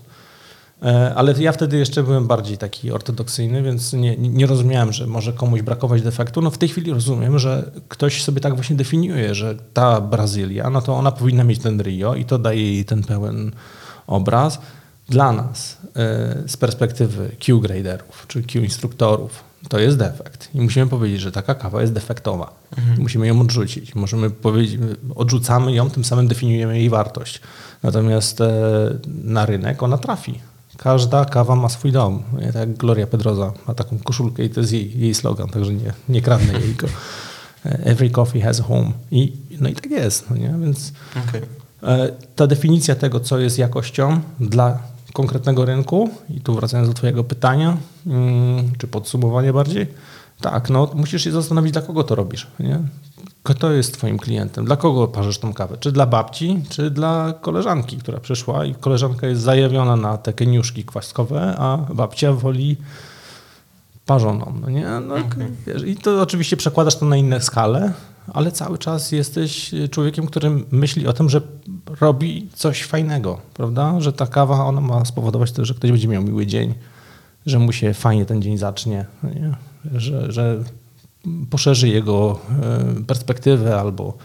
E, Ale ja wtedy jeszcze byłem bardziej taki ortodoksyjny, więc nie, nie rozumiałem, że może komuś brakować defektu. No w tej chwili rozumiem, że ktoś sobie tak właśnie definiuje, że ta Brazylia, no to ona powinna mieć ten Rio i to daje jej ten pełen obraz. Dla nas e, z perspektywy Q-graderów czy Q-instruktorów to jest defekt i musimy powiedzieć, że taka kawa jest defektowa. Musimy ją odrzucić. Możemy powiedzieć, odrzucamy ją, tym samym definiujemy jej wartość. Natomiast e, na rynek ona trafi. Każda kawa ma swój dom. Tak jak Gloria Pedroza ma taką koszulkę i to jest jej, jej slogan, także nie, nie kradnę jej go. E, Every coffee has a home. I, no i tak jest. No nie? Więc. E, Ta definicja tego, co jest jakością dla konkretnego rynku, i tu wracając do Twojego pytania, mm, czy podsumowania bardziej, tak, no musisz się zastanowić, dla kogo to robisz. Nie? Kto jest Twoim klientem? Dla kogo parzysz tą kawę? Czy dla babci, czy dla koleżanki, która przyszła i koleżanka jest zajawiona na te keniuszki kwaskowe, a babcia woli parzoną, no nie? No, wiesz, I to oczywiście przekładasz to na inne skale, ale cały czas jesteś człowiekiem, który myśli o tym, że robi coś fajnego, prawda? Że ta kawa, ona ma spowodować to, że ktoś będzie miał miły dzień, że mu się fajnie ten dzień zacznie, no nie? Że, że poszerzy jego e, perspektywę albo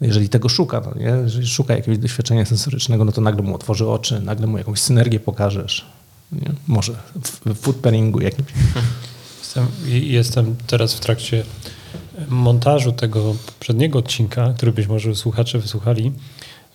jeżeli tego szuka, no nie? jeżeli szuka jakiegoś doświadczenia sensorycznego, no to nagle mu otworzy oczy, nagle mu jakąś synergię pokażesz. Nie? Może w food pairingu jakimś. Jestem, jestem teraz w trakcie montażu tego poprzedniego odcinka, który być może słuchacze wysłuchali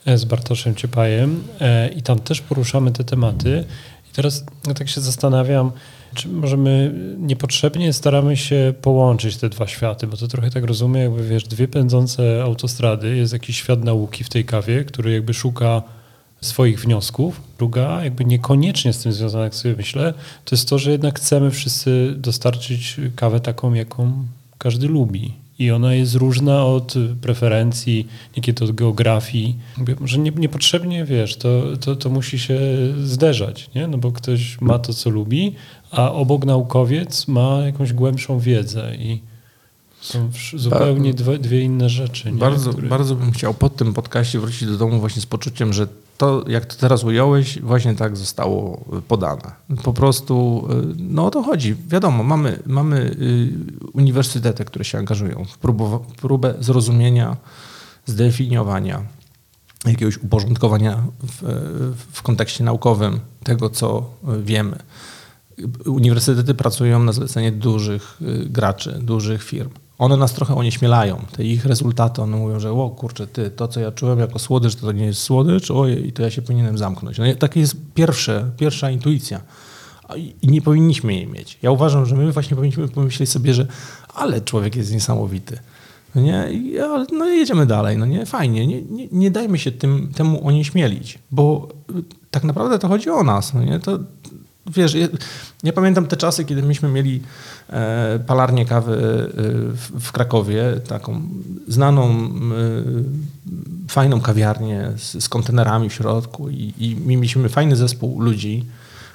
e, z Bartoszem Ciepajem e, i tam też poruszamy te tematy. I teraz ja tak się zastanawiam, czy możemy niepotrzebnie staramy się połączyć te dwa światy, bo to trochę tak rozumiem, jakby wiesz, dwie pędzące autostrady, jest jakiś świat nauki w tej kawie, który jakby szuka swoich wniosków. Druga, jakby niekoniecznie z tym związana, jak sobie myślę, to jest to, że jednak chcemy wszyscy dostarczyć kawę taką, jaką każdy lubi. I ona jest różna od preferencji, niekiedy od geografii. Nie, niepotrzebnie, wiesz, to, to, to musi się zderzać, nie? No bo ktoś ma to, co lubi, a obok naukowiec ma jakąś głębszą wiedzę i są zupełnie dwie, dwie inne rzeczy. Nie? Bardzo, Które- bardzo bym chciał po tym podcaście wrócić do domu właśnie z poczuciem, że to, jak to teraz ująłeś, właśnie tak zostało podane. Po prostu, y, no o to chodzi. Wiadomo, mamy, mamy y, uniwersytety, które się angażują w próbę zrozumienia, zdefiniowania, jakiegoś uporządkowania w, w kontekście naukowym tego, co wiemy. Uniwersytety pracują na zlecenie dużych y, graczy, dużych firm. One nas trochę onieśmielają. Te ich rezultaty, one mówią, że o kurczę, ty, to co ja czułem jako słodycz, to, to nie jest słodycz, ojej, to ja się powinienem zamknąć. No, taka jest pierwsze, pierwsza intuicja. I nie powinniśmy jej mieć. Ja uważam, że my właśnie powinniśmy pomyśleć sobie, że ale człowiek jest niesamowity. No nie, no jedziemy dalej, no nie, fajnie, nie, nie, nie dajmy się tym, temu onieśmielić, bo y, tak naprawdę to chodzi o nas, no nie, to wiesz, ja, ja pamiętam te czasy, kiedy myśmy mieli e, palarnię kawy e, w, w Krakowie, taką znaną, e, fajną kawiarnię z, z kontenerami w środku i, i mieliśmy fajny zespół ludzi,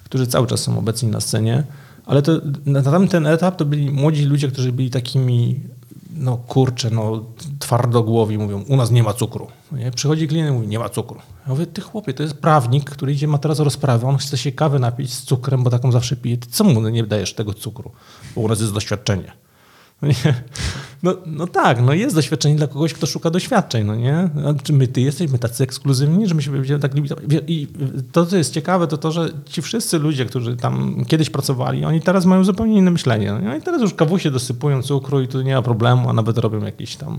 którzy cały czas są obecni na scenie, ale to, na tamten etap to byli młodzi ludzie, którzy byli takimi no kurczę, no twardogłowi mówią, u nas nie ma cukru. Nie? Przychodzi klient i mówi, nie ma cukru. Ja mówię, ty chłopie, to jest prawnik, który idzie, ma teraz rozprawę, on chce się kawy napić z cukrem, bo taką zawsze pije. Ty co mu nie dajesz tego cukru? Bo u nas jest doświadczenie. No? No, no tak, no jest doświadczenie dla kogoś, kto szuka doświadczeń, no nie? Czy my ty jesteśmy tacy ekskluzywni, że my się będziemy tak limitować? I to, co jest ciekawe, to to, że ci wszyscy ludzie, którzy tam kiedyś pracowali, oni teraz mają zupełnie inne myślenie. No nie? Oni teraz już kawusie dosypują cukru i tu nie ma problemu, a nawet robią jakieś tam...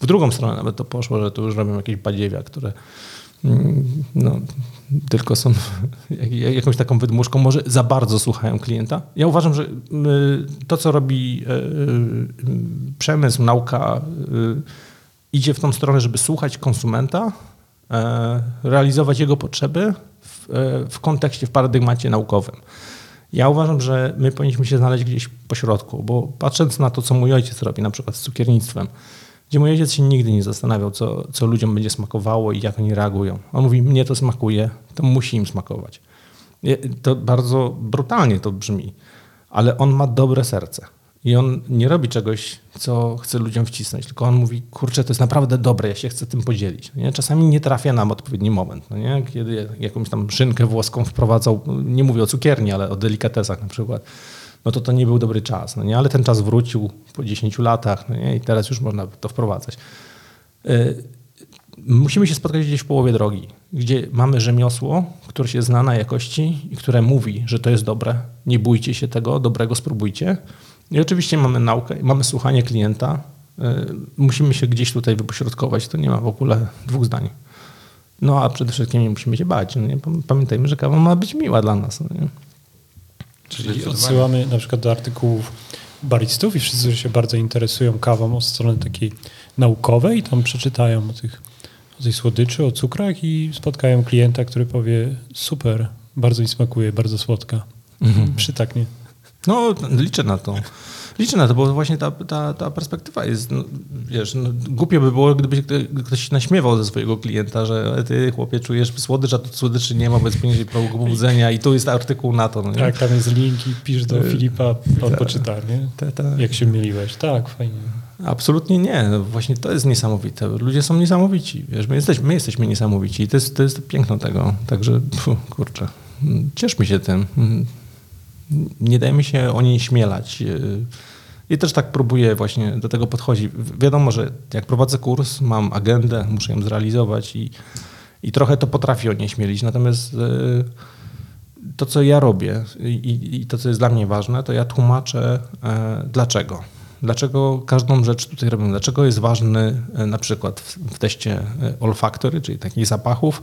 W drugą stronę nawet to poszło, że tu już robią jakieś badziewia, które mm, no, tylko są jak- jakąś taką wydmuszką, może za bardzo słuchają klienta. Ja uważam, że y, to, co robi y, y, przemysł, nauka, idzie w tą stronę, żeby słuchać konsumenta, realizować jego potrzeby w, kontekście, w paradygmacie naukowym. Ja uważam, że my powinniśmy się znaleźć gdzieś po środku, bo patrząc na to, co mój ojciec robi, na przykład z cukiernictwem, gdzie mój ojciec się nigdy nie zastanawiał, co, co ludziom będzie smakowało i jak oni reagują. On mówi, mnie to smakuje, to musi im smakować. To bardzo brutalnie to brzmi, ale on ma dobre serce. I on nie robi czegoś, co chce ludziom wcisnąć, tylko on mówi, kurczę, to jest naprawdę dobre, ja się chcę tym podzielić. No Nie? Czasami nie trafia nam odpowiedni moment. No nie? Kiedy jakąś tam szynkę włoską wprowadzał, nie mówię o cukierni, ale o delikatesach na przykład, no to to nie był dobry czas. No nie? Ale ten czas wrócił po 10 latach no nie? i teraz już można to wprowadzać. Y, Musimy się spotkać gdzieś w połowie drogi, gdzie mamy rzemiosło, które się zna na jakości i które mówi, że to jest dobre. Nie bójcie się tego, dobrego spróbujcie. I oczywiście mamy naukę, mamy słuchanie klienta. Y, Musimy się gdzieś tutaj wypośrodkować, to nie ma w ogóle dwóch zdań. No a przede wszystkim nie musimy się bać. No nie? Pam- Pamiętajmy, że kawa ma być miła dla nas. No nie? Czyli odsyłamy na przykład do artykułów baristów i wszyscy, którzy się bardzo interesują kawą od strony takiej naukowej, tam przeczytają o tych, o tej słodyczy, o cukrach i spotkają klienta, który powie super, bardzo mi smakuje, bardzo słodka. Przytaknie. No, liczę na to. Liczę na to, bo właśnie ta, ta, ta perspektywa jest, no, wiesz, no, głupio by było, gdyby ktoś się naśmiewał ze swojego klienta, że "E, ty chłopie czujesz słodycz, a tu słodyczy nie ma, bo jest poniżej progu pobudzenia i tu jest artykuł na to. No? Tak, tam jest link i pisz do Y, Filipa, on tak. poczyta, nie? Te- te- Jak się myliłeś. Tak, fajnie. Absolutnie nie. No Właśnie to jest niesamowite. Ludzie są niesamowici. Wiesz, my, jesteśmy, my jesteśmy niesamowici i to jest, to jest piękno tego. Także, pfu, kurczę, mm, cieszmy się tym. Nie dajmy się o niej śmielać. Yy, I też tak próbuję właśnie do tego podchodzić. Wi- Wiadomo, że jak prowadzę kurs, mam agendę, muszę ją zrealizować i, i trochę to potrafię o niej śmielić. Natomiast yy, to, co ja robię i, i to, co jest dla mnie ważne, to ja tłumaczę, e, dlaczego. Dlaczego każdą rzecz tutaj robimy? Dlaczego jest ważny e, na przykład w, teście e, olfactory, czyli takich zapachów,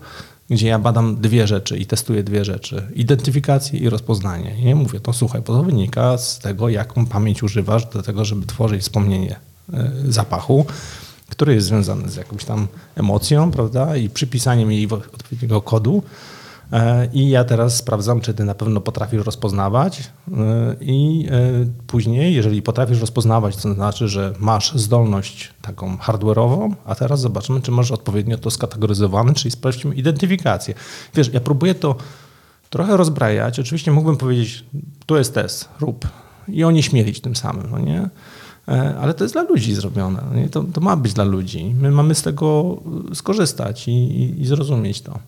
gdzie ja badam dwie rzeczy i testuję dwie rzeczy. Identyfikację i rozpoznanie. I nie mówię, to słuchaj, bo to wynika z tego, jaką pamięć używasz do tego, żeby tworzyć wspomnienie e, zapachu, który jest związany z jakąś tam emocją, prawda, i przypisaniem jej odpowiedniego kodu. E, I ja teraz sprawdzam, czy ty na pewno potrafisz rozpoznawać. E, I e, później, jeżeli potrafisz rozpoznawać, to znaczy, że masz zdolność taką hardware'ową, a teraz zobaczymy, czy masz odpowiednio to skategoryzowane, czyli sprawdźmy identyfikację. Wiesz, ja próbuję to trochę rozbrajać. Oczywiście mógłbym powiedzieć, tu jest test, rób. I oni śmielić tym samym, no nie? Ale to jest dla ludzi zrobione. No? To, to ma być dla ludzi. My mamy z tego skorzystać i, i, i zrozumieć to.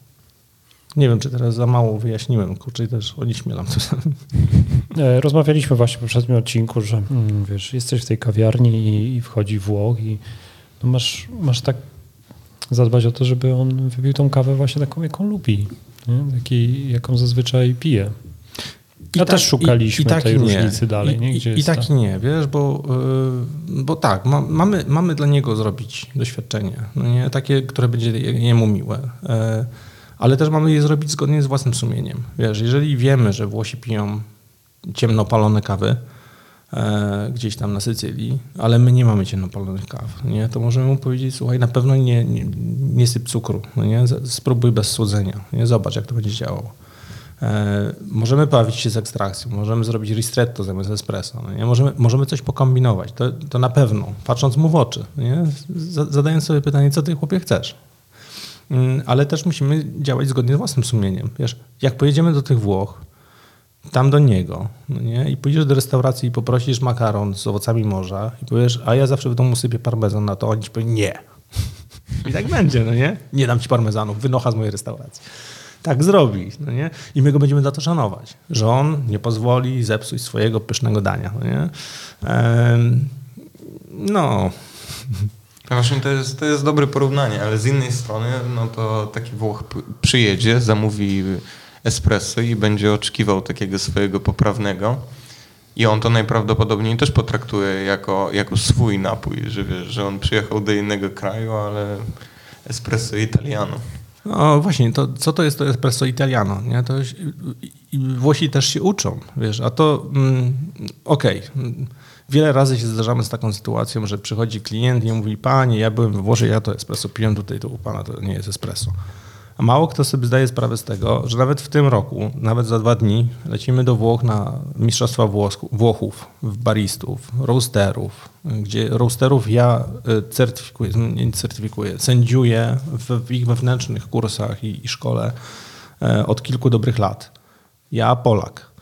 Nie wiem, czy teraz za mało wyjaśniłem, kurczę, też oni śmielam. E, rozmawialiśmy właśnie w poprzednim odcinku, że mm, wiesz, jesteś w tej kawiarni i, i wchodzi Włoch i no masz, masz tak zadbać o to, żeby on wypił tą kawę właśnie taką, jaką lubi, nie? Taki, jaką zazwyczaj pije. I ja tak, też szukaliśmy i, i tak tej różnicy dalej. I, nie? Gdzie i tak nie, wiesz, bo, yy, bo tak, ma, mamy, mamy dla niego zrobić doświadczenie, no nie? takie, które będzie jemu miłe. Yy, ale też mamy je zrobić zgodnie z własnym sumieniem. Wiesz, jeżeli wiemy, że Włosi piją ciemno palone kawy e, gdzieś tam na Sycylii, ale my nie mamy ciemno palonych kaw, nie? to możemy mu powiedzieć, słuchaj, na pewno nie, nie, nie syp cukru, no nie? spróbuj bez słodzenia, nie? zobacz jak to będzie działało. E, możemy bawić się z ekstrakcją, możemy zrobić ristretto zamiast espresso, no nie? Możemy, możemy coś pokombinować, to, to na pewno, patrząc mu w oczy, nie? zadając sobie pytanie, co ty chłopie chcesz. Mm, ale też musimy działać zgodnie z własnym sumieniem. Wiesz, jak pojedziemy do tych Włoch, tam do niego, no nie? i pójdziesz do restauracji i poprosisz makaron z owocami morza i powiesz, a ja zawsze w domu sypię parmezan na to, oni ci powiedzą nie. I tak będzie, no nie? Nie dam ci parmezanu, wynocha z mojej restauracji. Tak zrobi, no nie? I my go będziemy za to szanować, że on nie pozwoli zepsuć swojego pysznego dania, no nie? Ehm, no... Właśnie to jest, to jest dobre porównanie, ale z innej strony, no to taki Włoch przyjedzie, zamówi espresso i będzie oczekiwał takiego swojego poprawnego. I on to najprawdopodobniej też potraktuje jako, jako swój napój, że wiesz, że on przyjechał do innego kraju, ale espresso italiano. No właśnie, to, co to jest to espresso italiano? Nie? To Włosi też się uczą, wiesz, a to mm, okej. Okay Wiele razy się zdarzamy z taką sytuacją, że przychodzi klient i mówi, panie, ja byłem we Włoszech, ja to espresso piłem tutaj, to u pana to nie jest espresso. A mało kto sobie zdaje sprawę z tego, że nawet w tym roku, nawet za dwa dni, lecimy do Włoch na Mistrzostwa Włochów, w baristów, roasterów, gdzie roasterów ja e, certyfikuję, nie certyfikuję, sędziuję w, ich wewnętrznych kursach i, i szkole e, od kilku dobrych lat. Ja, Polak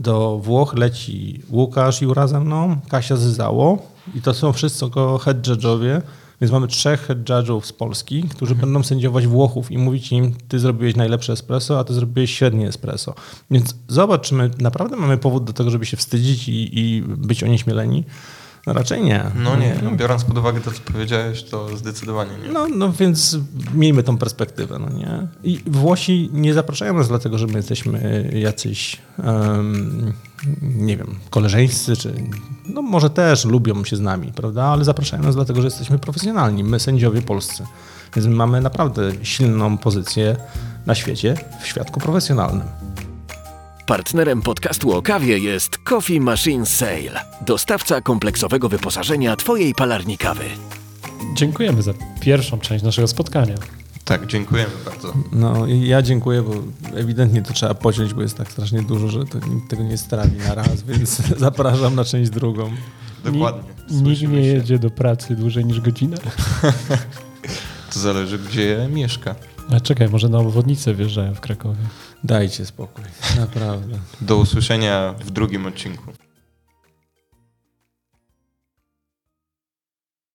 do Włoch leci Łukasz Jura ze mną, Kasia Zyzało i to są wszystko head judge'owie, więc mamy trzech head judge'ów z Polski, którzy mhm. będą sędziować Włochów i mówić im, ty zrobiłeś najlepsze espresso, a ty zrobiłeś średnie espresso. Więc zobacz, czy my naprawdę mamy powód do tego, żeby się wstydzić i, i być onieśmieleni. No raczej nie. No nie, no, biorąc pod uwagę to, co powiedziałeś, to zdecydowanie nie. No, no więc miejmy tą perspektywę, no nie? I Włosi nie zapraszają nas dlatego, że my jesteśmy jacyś, um, nie wiem, koleżeńscy, czy no może też lubią się z nami, prawda? Ale zapraszają nas dlatego, że jesteśmy profesjonalni, my sędziowie polscy. Więc my mamy naprawdę silną pozycję na świecie, w świadku profesjonalnym. Partnerem podcastu o kawie jest Coffee Machine Sale, dostawca kompleksowego wyposażenia Twojej palarni kawy. Dziękujemy za pierwszą część naszego spotkania. Tak, dziękujemy bardzo. No ja dziękuję, bo ewidentnie to trzeba pociąć, bo jest tak strasznie dużo, że to nikt tego nie strawi na raz, więc zapraszam na część drugą. Dokładnie. Nikt nie jedzie do pracy dłużej niż godzinę. to zależy, gdzie mieszka. A czekaj, może na obwodnicę wjeżdżają w Krakowie. Dajcie spokój, naprawdę. Do usłyszenia w drugim odcinku.